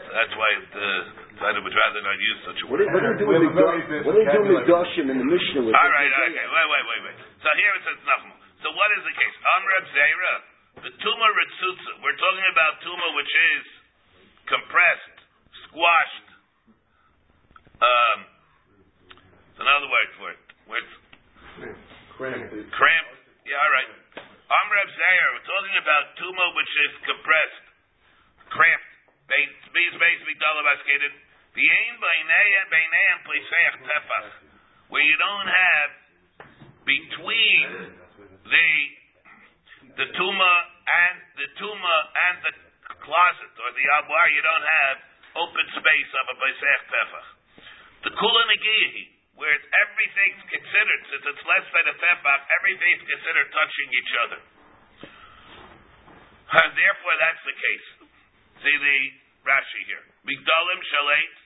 That's why it, uh, I would rather not use such a word. what do they do with have a very what do they do with vocabulary. In the Mishnah? with All okay, wait, wait, wait, wait. So here it says nothing. So what is the case? Amrab Zera, the tuma ritzutza. We're talking about tuma which is compressed, squashed. Um, it's another word for it. Where it's Cramped. cramped. Yeah, all right. Amrab Zera, we're talking about tuma which is compressed, cramped. Means basically dolabascated. The ain beinayim pleseach tefach, where you don't have between the the tuma and the tuma and the closet or the armoire, you don't have open space of a pleseach tefach. The Kulanagihi, where everything's considered, since it's less than a tefach, everything's considered touching each other. And therefore, that's the case. See the Rashi here. Migdalim shalait,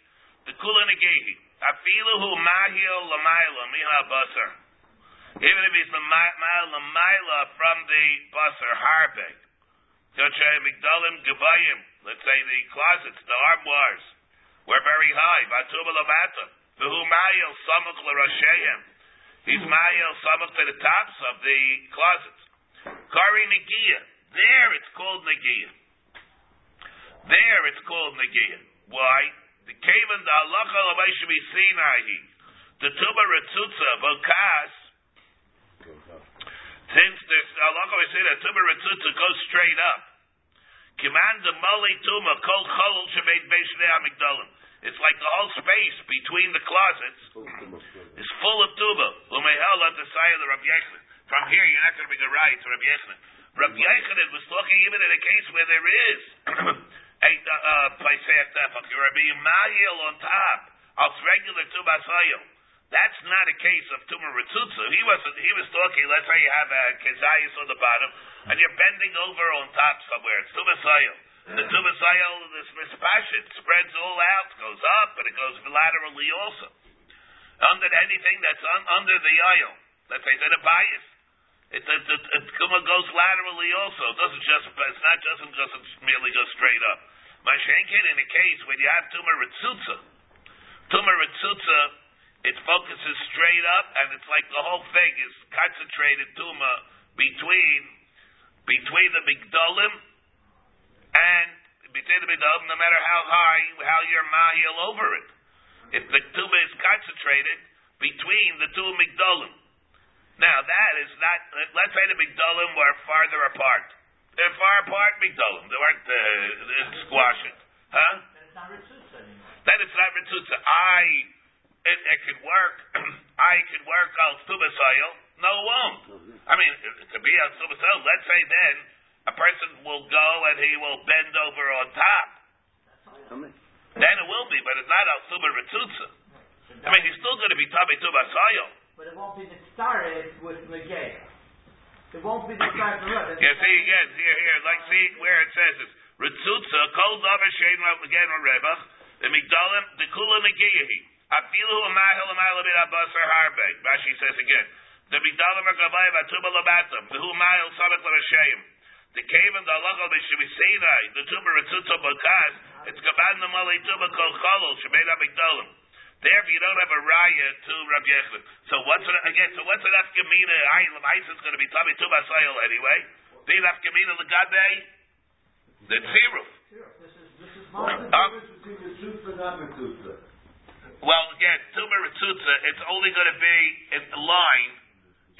the kula negehi. Afilu hu mahil lamayla miha basar. Even if he's lamayla lamayla from the basar harbe. Let's say the closets, the armoires, were very high. He's mahil samach to the tops of the closets. Kari negiya. There it's called negiya. There it's called Nagia. Why? The Kavan the halacha l'vaishavi Sinai. The tuba retzutza bokas. Since this halacha we say that tuba retzutza goes straight up. Kiman the mali tuma kol cholol shebeit beishnei amigdalim. It's like the whole space between the closets is full of tuba. Umehel at the side of the Rabbi Yechon. From here, you're not going to be the right to Rabbi Yechon. Rabbi Yechon was talking even in a case where there is a uh, Paiseh Tefach. You're Mahil on top. of regular tuba sayil. That's not a case of tumor ritzutzu. He wasn't. He was talking. Let's say you have a kezayis on the bottom, and you're bending over on top somewhere. It's tuba sayil. The tuba sayil, this mispashit spreads all out, goes up, and it goes laterally also. Under anything that's un, under the aisle, let's say it's in a bias. It, it, it, it goes laterally also. It doesn't just. It's not just doesn't merely go straight up. Mashenkin in a case when you have tumor ritzutza, tumor ritzutza, it focuses straight up, and it's like the whole thing is concentrated tumor between between the migdalim and between the migdalim, no matter how high how you're mahil over it. If the tumor is concentrated between the two migdalim. Now that is not. Let's say the migdalim were farther apart. They're far apart migdalim. They weren't uh, squashing, huh? Then it's not Ritzutz anymore. Then it's not ritzutza. I, it, it could work. I could work on stubasayil. No, it won't. Mm-hmm. I mean, it, it could be on stubasayil. Let's say then a person will go and he will bend over on top. Then it will be, but it's not on stuba ritzutza. I mean, he's still going to be tummy tubasayil. But it won't be the started with Megay. It won't be the start for us. Yeah, see again, here, here, like see where it says it's Ritzutza, Kol Davar Shein again or Rebach, the Migdalim, the Kula Negiyahi, Afilu Amahil Amahil Abid Abbasar Harbe. Rashi says again, the Migdalim are Gavai Vatuba Labatam, the Humahil Samak Lashem. The cave and the Lachal Bishabi Sinai, the Tuba Ritzutza Bakas, it's Gaban the Mali Tuba Kol Cholol, Shemeda Migdalim. Therefore, you don't have a raya to Rabbi Yechon. So what's it, again? So what's an afkamina? Ice is going to be tummy tuba soil anyway. The afkamina legabe, the tziruf. This is, this is the Um, difference between the tzutza and not the tzutza? Well, again, tuba ritzutza. It's only going to be in line,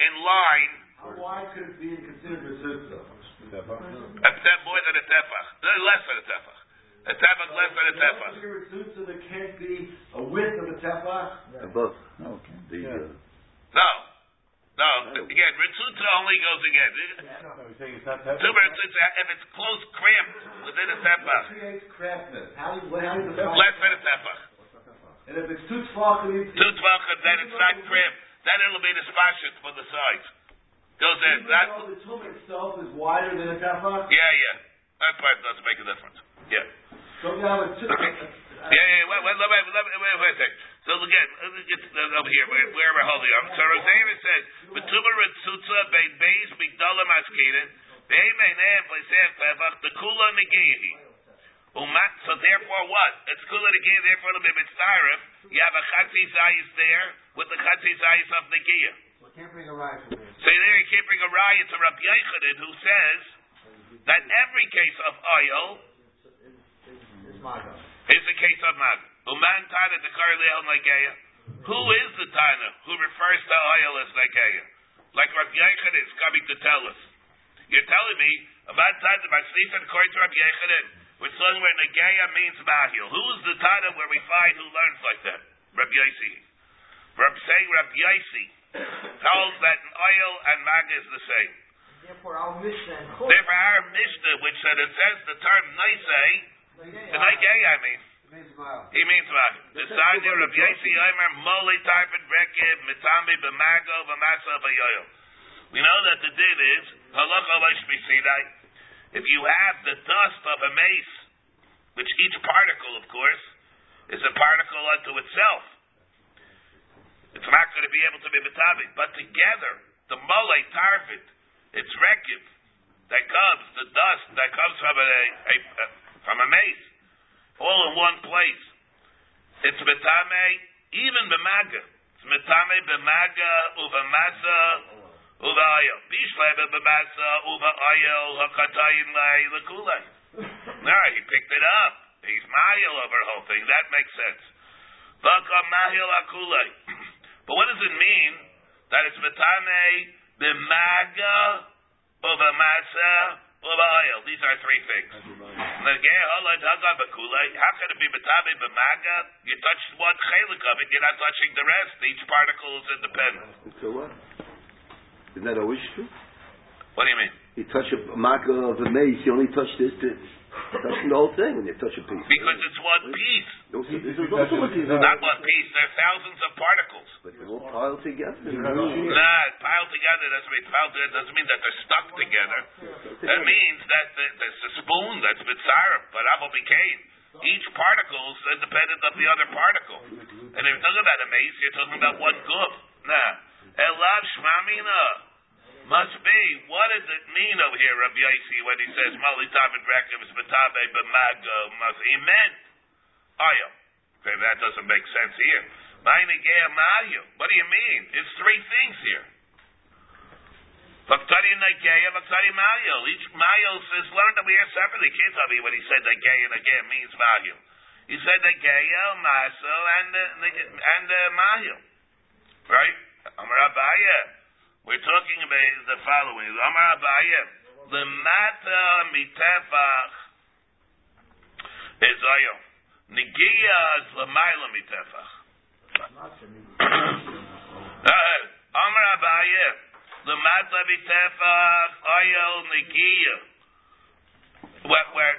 in line. How wide could it be considered a tzutza? A step more than a tefach, less than a tefach. A tefach less than a tefach. Consider a tzutza that can't be a width of a tefach? Above. The, uh, No, No, again, Ritzutza only goes again. No, he's saying it's not that. Ritzutza, if it's close, cramped within a tefach, Creates crampness. How do you, what, how do you define? less than a tefach. And if it's too tefachim. Two tvachim, then it's not cramped. Then it'll be the spashit for the sides. Goes in. That, the tumor itself is wider than a tefach, yeah, yeah. That part doesn't make a difference. Yeah. so you have a two. Yeah, yeah, wait, wait, wait, wait, wait, a second. So again, let's get over here, where, where we're holding on. So Rosaria says, "B'tumah ritzutza bein beis migdalim askinen, bein meineim pleisem tevach dekula negihi." Umat. So therefore, what? It's kula negihi. Therefore, it'll be mitzaref. You have a chatzi zayis there with the chatzi zayis of negiah. We can't bring a riot from here. So there you can't bring a riot to Rabbi Yochanan who says that every case of oil is the case of mag. Uman tana dekar leil negeya. Who is the tana who refers to oil as negeya? Like Rabbi Yochanan is coming to tell us. You're telling me about tana by sleeping according to Rabbi Yochanan. We're saying where negeya means mahil. Who is the tana where we find who learns like that? Rabbi Yossi. Rabbi saying Rabbi Yossi tells that oil and maga is the same. Therefore, our Mishnah. Therefore, our Mishnah, which said it says the term naisei, the mean, means he means what? The sign there of Yesi Omer, Moli Tarpid Rekib, Mitami B'mago, B'masa B'yoyo. We know that the din is, Halacha Leish B'sidai, if you have the dust of a mace, which each particle, of course, is a particle unto itself, it's not going to be able to be Mitabi. But together, the Mole Tarpid, it's Rekib, that comes, the dust that comes from a, a, a from a mace, all in one place. It's metame, even b'maga. It's metame b'maga uvamasa uvayo. Bishlebe b'masa uvayo hakatayin lay lekulay. No, he picked it up. He's mahil over the whole thing. That makes sense. Vaka mahil akulay. But what does it mean that it's metame b'maga uvamasa uvayo? These are three things. Oh, How can it be betabe b'maga? You touch one chelik of it, you're not touching the rest. Each particle is independent. So what? Isn't that always true? What do you mean? You touch a maca of a mace, you only touch this bit. Touching the whole thing when you touch a piece. Because it's one piece, Also, this is also what these are. not one piece. There are thousands of particles. But they're all piled together. Nah, piled together doesn't mean piled together doesn't mean that they're stuck together. That means that the, there's a spoon that's mitzaref, but Abel became. Each particle is independent of the other particle. And if you're talking about a mace, you're talking about one goof. Nah. Elav shmamina. Must be. What does it mean over here, Rabbi Yossi, when he says Mali Tavid Rekim is Metabe B'Mago Must he meant Ayo. Okay, that doesn't make sense here. Meinigea Mayo. What do you mean? It's three things here. Vaktari Nagea, Vaktari Mayo. Each Mayo says learn that we are separately. He can't tell me when he said Nagea, Nagea means Mayo. He said Nagea, Maso, and uh, and uh, Mayo. Right? Amar Abaya. We're talking about the following. Amar Abaya. Lemata mitefach is Ayo. Negia is lemaila mitefach. Amar Abaya. Lemata mitefach Ayo negia. Where, where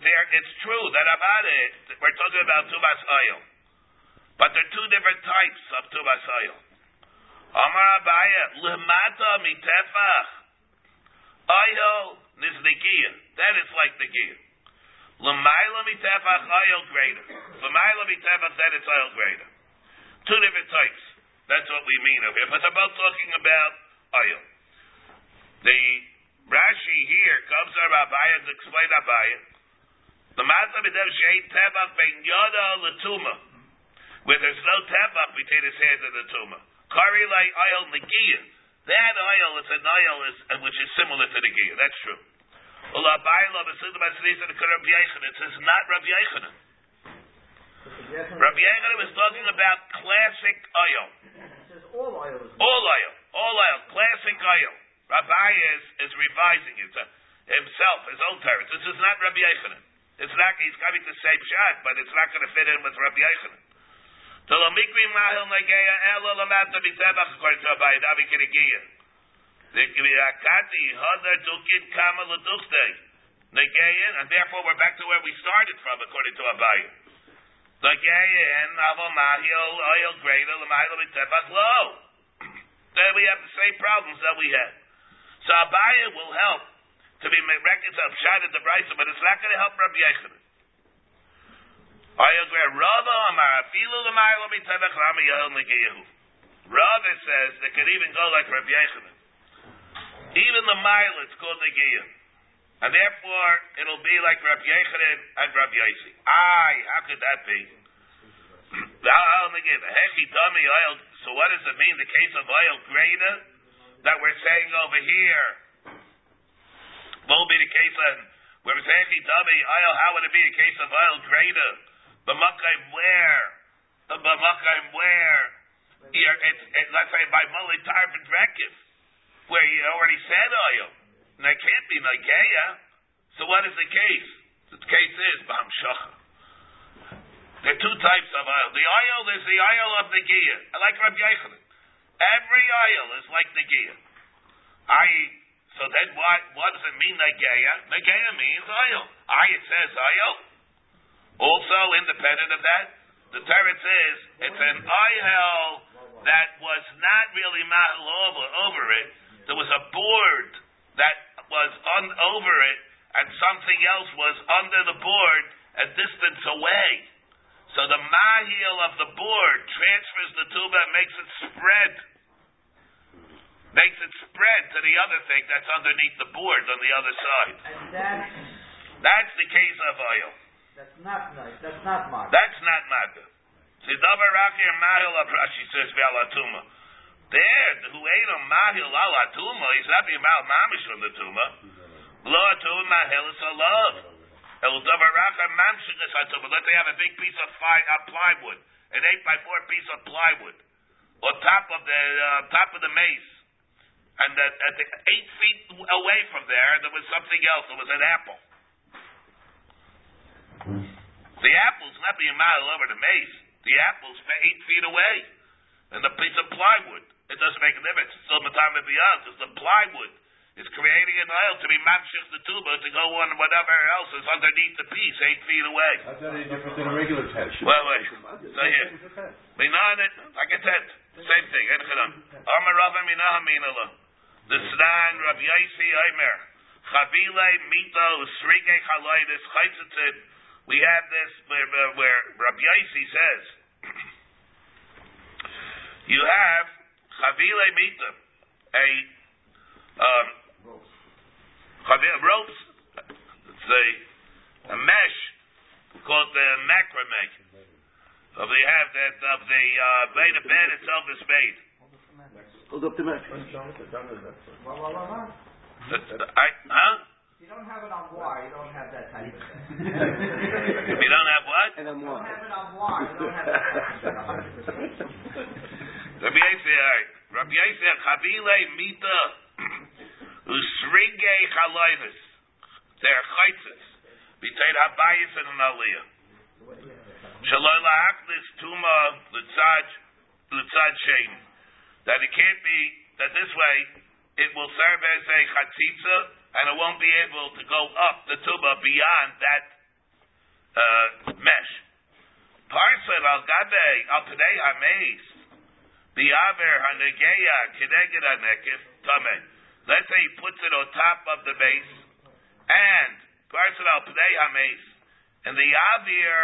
there, it's true that about it, we're talking about tubas oil, but there are two different types of tubas oil. Amar Abaya, lemata mitefach, oil niznigia. That is like the gear. Lemaila mitefach, oil greater. Lemaila mitefach, then it's oil greater. Two different types. That's what we mean over here. But they're both talking about oil. The Rashi here comes from Abaya to explain Abaya. The matzah b'dev she'ein tevach ben yoda l'tuma, where there's no tevach between his hands and the tuma. Kari like oil negiya. That oil is an oil is, which is similar to the giya. That's true. It says not Rabbi Yochanan. Rabbi Yochanan was talking about classic oil. All oil is All oil. Classic oil. Rabbi is, is revising it uh, himself, his own terms. This is not Rabbi Yochanan. It's not, he's coming to same shot, but it's not going to fit in with Rabbi Yochanan. And therefore we're back to where we started from according to Abai. Nageya and Avo Mahil Oil Greater Lamahil Mitebach Lo. Then we have the same problems that we had. So Abaya will help to be reconciled shot at the Brisa, but it's not going to help Rabbi Yochanan. Rava says they could even go like Rabbi Yochanan. Even the mile it's called Negiyah. And therefore, it'll be like Rabbi Yochanan and Rabbi Yossi. Aye, how could that be? So what does it mean, the case of oil greater that we're saying over here? Won't be the case of we're saying how would it be a case of oil greater? B'makayim where? B'makayim where? Here, it's, it, let's say by Mully Tarvin Rekif, where you already said oil. And that can't be Nageya. So what is the case? The case is Bam Shacha. There are two types of oil. The oil is the oil of Nageya. I like Rabbi Yochanan. Every oil is like Nageya. I so then what what does it mean Nageya? Nageya means oil. I it says oil. Also, independent of that, the teretz is it's an oil that was not really mahal over, over it. There was a board that was on over it, and something else was under the board a distance away. So the mahil of the board transfers the tuba and makes it spread. Makes it spread to the other thing that's underneath the board on the other side. And that's, That's the case of oil. That's not nice, that's not modern. That's not matter. Zidavar Rakir Mahil of Rashi says Ve'alatuma. There, who ate a Mahil alatuma, he's not being Mahil Mamish from the Tuma. Lo Atuma Mahil is a love. El Davar Rakir Mamshik is Atuma. Let's say have a big piece of fine, uh, plywood, an 8 by 4 piece of plywood, on top of the, uh, top of the mace. And at, at the eight feet away from there, there was something else. There was an apple. The apple's not being mile over the mace. The apple's eight feet away. And the piece of plywood. It doesn't make a difference. It's still Matama beyond because the plywood is creating an oil to be mamshich the tuba to go on whatever else is underneath the piece, eight feet away. How's that any different than a regular tent? Wait, wait. So here. Minan it, like I said, same thing. Eh, Chadam. Amar Rava minah minala. The Snan, Rav Yaisi Aimer. Chavile mito usrige chaloidis chaytzitzit. We have this where, where, where Rav Yaisi says, you have chavile mito, a um, chavile ropes. It's a, a mesh called the macrame. So we have that of the uh, made of bed itself is made. Hold up the the- I, huh? If you don't have it on you don't have that type of thing. If you don't have what? And I'm You don't have it on you don't have that type of thing. Rabbi Yisrael, Rabbi Yisrael, Chavile Mita, Usringe Chaloivis. They're chaitzes. Between Habayis and an Aliyah. Shaloi La'aklis Tuma Litzad, Litzad Shem. That it can't be, that this way, it will serve as a chatzitza, and it won't be able to go up the tuba beyond that uh, mesh. Parson al gabe al pnei hameis biaver hanegeya kineged hanekif tame. Let's say he puts it on top of the base, and parson al pnei hameis, and the avir,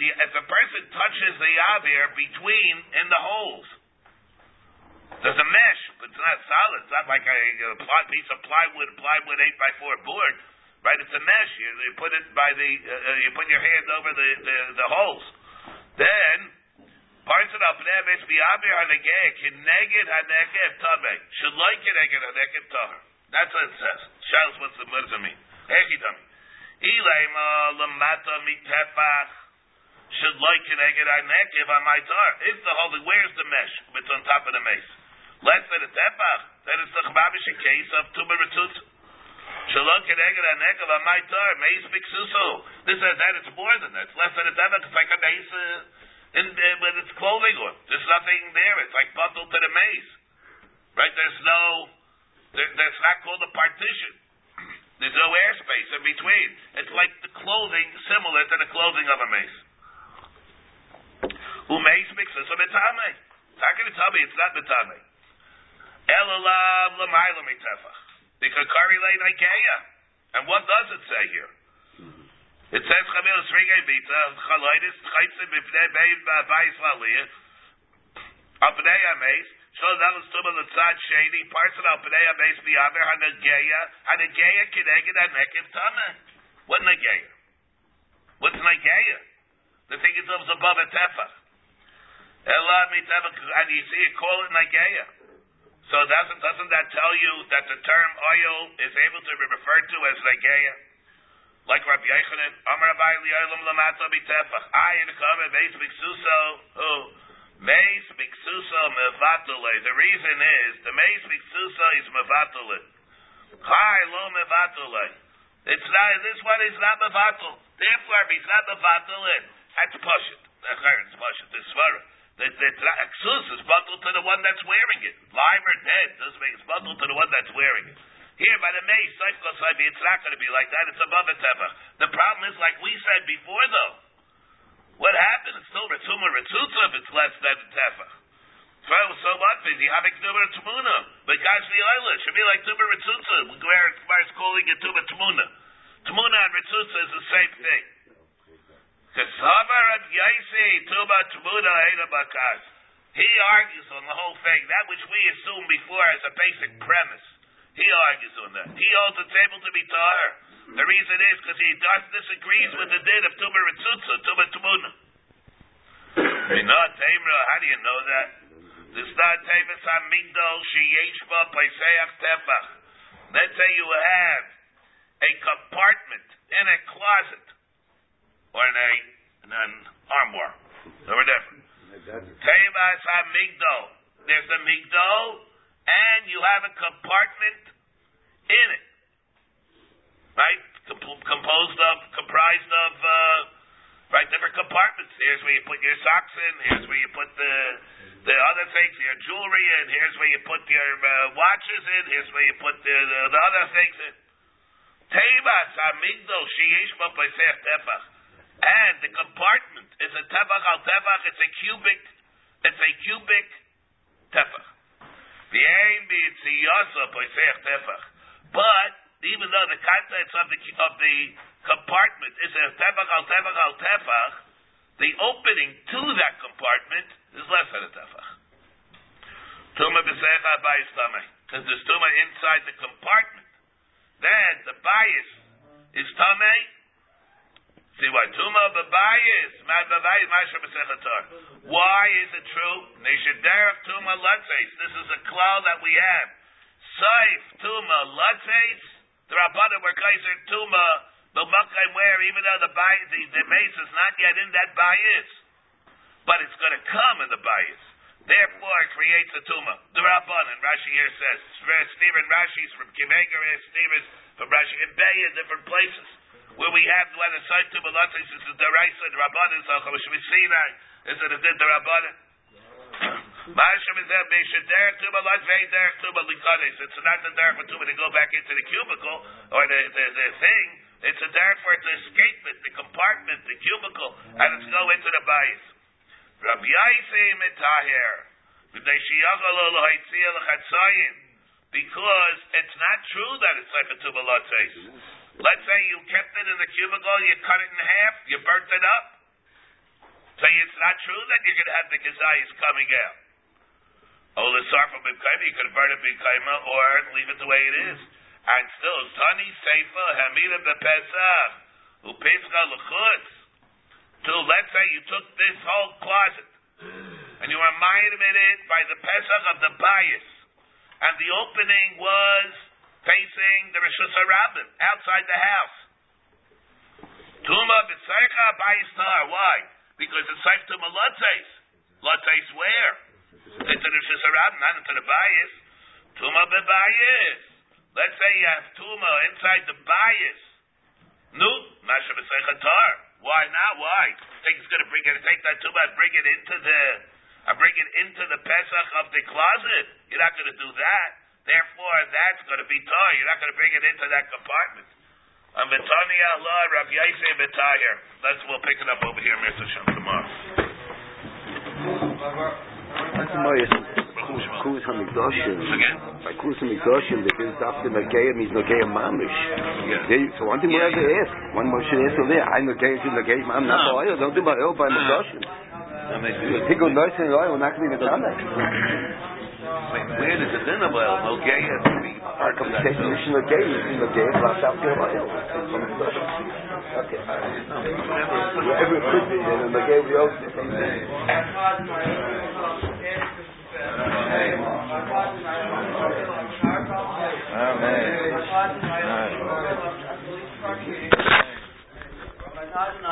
the, if a person touches the avir between in the holes, there's a mesh, but it's not solid. It's not like a, a piece of plywood, plywood eight by four board, right? It's a mesh. You, you put it by the, uh, uh, you put your hand over the the, the holes. Then parts of the pnevis bi'abir hanegeh kineged hanegev tameh should like kineged hanegev tamer. That's what it says. Shalos, what's the what does it. Ilema lamata mitefach should like kineged hanegev amaitar. If the holy, where's the mesh? It's on top of the mace. Less than a tefach, then it's the chbabish case of tuba retutz. Shalom kineged hanegev amaitar. Mace biksuso. This says that it's more than that. It's less than a tefach. It's like a mace. Uh, in, uh, with its clothing on. There's nothing there. It's like bundled to the maze. Right? There's no, there, there's not called a partition. There's no airspace in between. It's like the clothing similar to the clothing of a mace. Who mace mixes a mitame? It's not going to tell me it's not mitame. Elalav l'mayla mitefach. Because kari lay naikeya. And what does it say here? It says Chamil Srige Bita, Chaloidis, Chaitzim, Bipnei Bein, Bayis Valiyah, Apnei Ames, Shol Dalas Tuma Latzad Shady, Parson Apnei Ames Biaber, Hanageya, Hanageya Kineged Hanekiv Tama. What Nageya? What's Nageya? The thing is above a tefach. And you see it call it Nageya. So doesn't, doesn't that tell you that the term oil is able to be referred to as Nageya? like Rabbi Yochanan, Amar Abai Li'olam Lamato B'Tefach, Ayin Chame Beis B'Ksuso, who? Meis B'Ksuso Mevatule. The reason is, the Meis B'Ksuso is Mevatule. Chai Lo Mevatule. It's not, this one is not Mevatul. Therefore, if he's not Mevatule, that's Pashit. That's Pashit. It's Svara. The, the Ksus is bundled to the one that's wearing it. Live or dead, doesn't make it's bundled to the one that's wearing it. Here by the mace, it's not going to be like that. It's above a tefach. The problem is, like we said before, though, what happened? It's still ritzuma ritzutza if it's less than a tefach. So, so what? He having tuba tmuna? But guys, the oil should be like tuba ritzutza. Where it's calling it tuba tmuna. Tmuna and ritzutza is the same thing. Tmuna. He argues on the whole thing, that which we assumed before as a basic premise. He argues on that. He holds it's able to be tar. The reason is because he does disagrees with the din of Tuba Ritzutza, Tuba Tamra, how do you know that? This not Paiseach Tefach. Let's say you have a compartment in a closet or in a in an armoire. So we're different. Tavis Amigdal. There's a migdal and you have a compartment in it, right? Comp- composed of, comprised of, uh, right, different compartments. Here's where you put your socks in. Here's where you put the the other things, your jewelry in. Here's where you put your uh, watches in. Here's where you put the, the, the other things in. Tebas amigdal sheyesh tefach. And the compartment is a tefach al tefach. It's a cubic. It's a cubic tefach. But even though the contents of the of the compartment is a tefach al tefach al tefach, the opening to that compartment is less than a tefach. Tuma b'secha bayis tamei. Because there's tuma inside the compartment. Then the bias is tamei. See why? Tuma b'bayis. Mad b'bayis. Masha b'sechatar. Why is it true? Neshaderach tuma latzes. This is a cloud that we have. Saif tuma latzes. The rabbanim were kaiser tuma b'makayim where even though the bias, the, the mace is not yet in that bias, but it's going to come in the bias. Therefore, it creates a tuma. The rabbanim. Rashi here says Stephen Rashi's from Kimegar, Stephen's from Rashi in Bay in different places where we have when the side to Balatis is the Raisa, the Rabbanin, so Sinai, is it a good the Rabbanin? Is that they should to Balat Vei dare to Balikanis. It's not the dare for Tuma to go back into the cubicle or the, the, the thing. It's a dare for it to escape it, the compartment, the cubicle, and it's go into the bias. Rabbi Yaisi Mitahir. Because it's not true that it's like a tubalates. Let's say you kept it in the cubicle, you cut it in half, you burnt it up. So it's not true that going to have the kazayas coming out. Oh, the sarfa b'kaima, you could burn it b'kaima or leave it the way it is. And still, tani seifa hamida b'pesach, u'pescha l'chutz. To, let's say you took this whole closet, and you were reminded it by the pesach of the bias, and the opening was facing the Rishus Harabim, outside the house. Tuma b'tzeicha b'ayistar. Why? Because it's safe to malotzeis. Lotzeis where? Into the Rishus Harabim, not into the bias. Tuma b'bayis. Let's say you have tuma inside the bias. Nu, masha b'tzeicha tar. Why not? Why? Think it's going to bring it, take that tuma and bring it into the, and bring it into the Pesach of the closet? You're not going to do that. Therefore, that's going to be tar. You're not going to bring it into that compartment. And Betani Allah, Rabbi Yisrael Betayer. Let's, we'll pick it up over here, Mr. Shem, tomorrow. That's the Moyes. Kuz HaMikdoshim. Again? By Kuz HaMikdoshim, they can stop the Nagayim, he's Nagayim Mamish. Yeah. So one thing we have to ask, one more should answer there, I'm Nagayim, she's Nagayim, I'm not No. by oil, don't do by oil by Mikdoshim. That makes Pickle noise and oil, we're not going to be the time where there's a no gay, our conversation is no gay, gay, last out there oil. Okay. Every could be, and the gay we also Amen. Amen.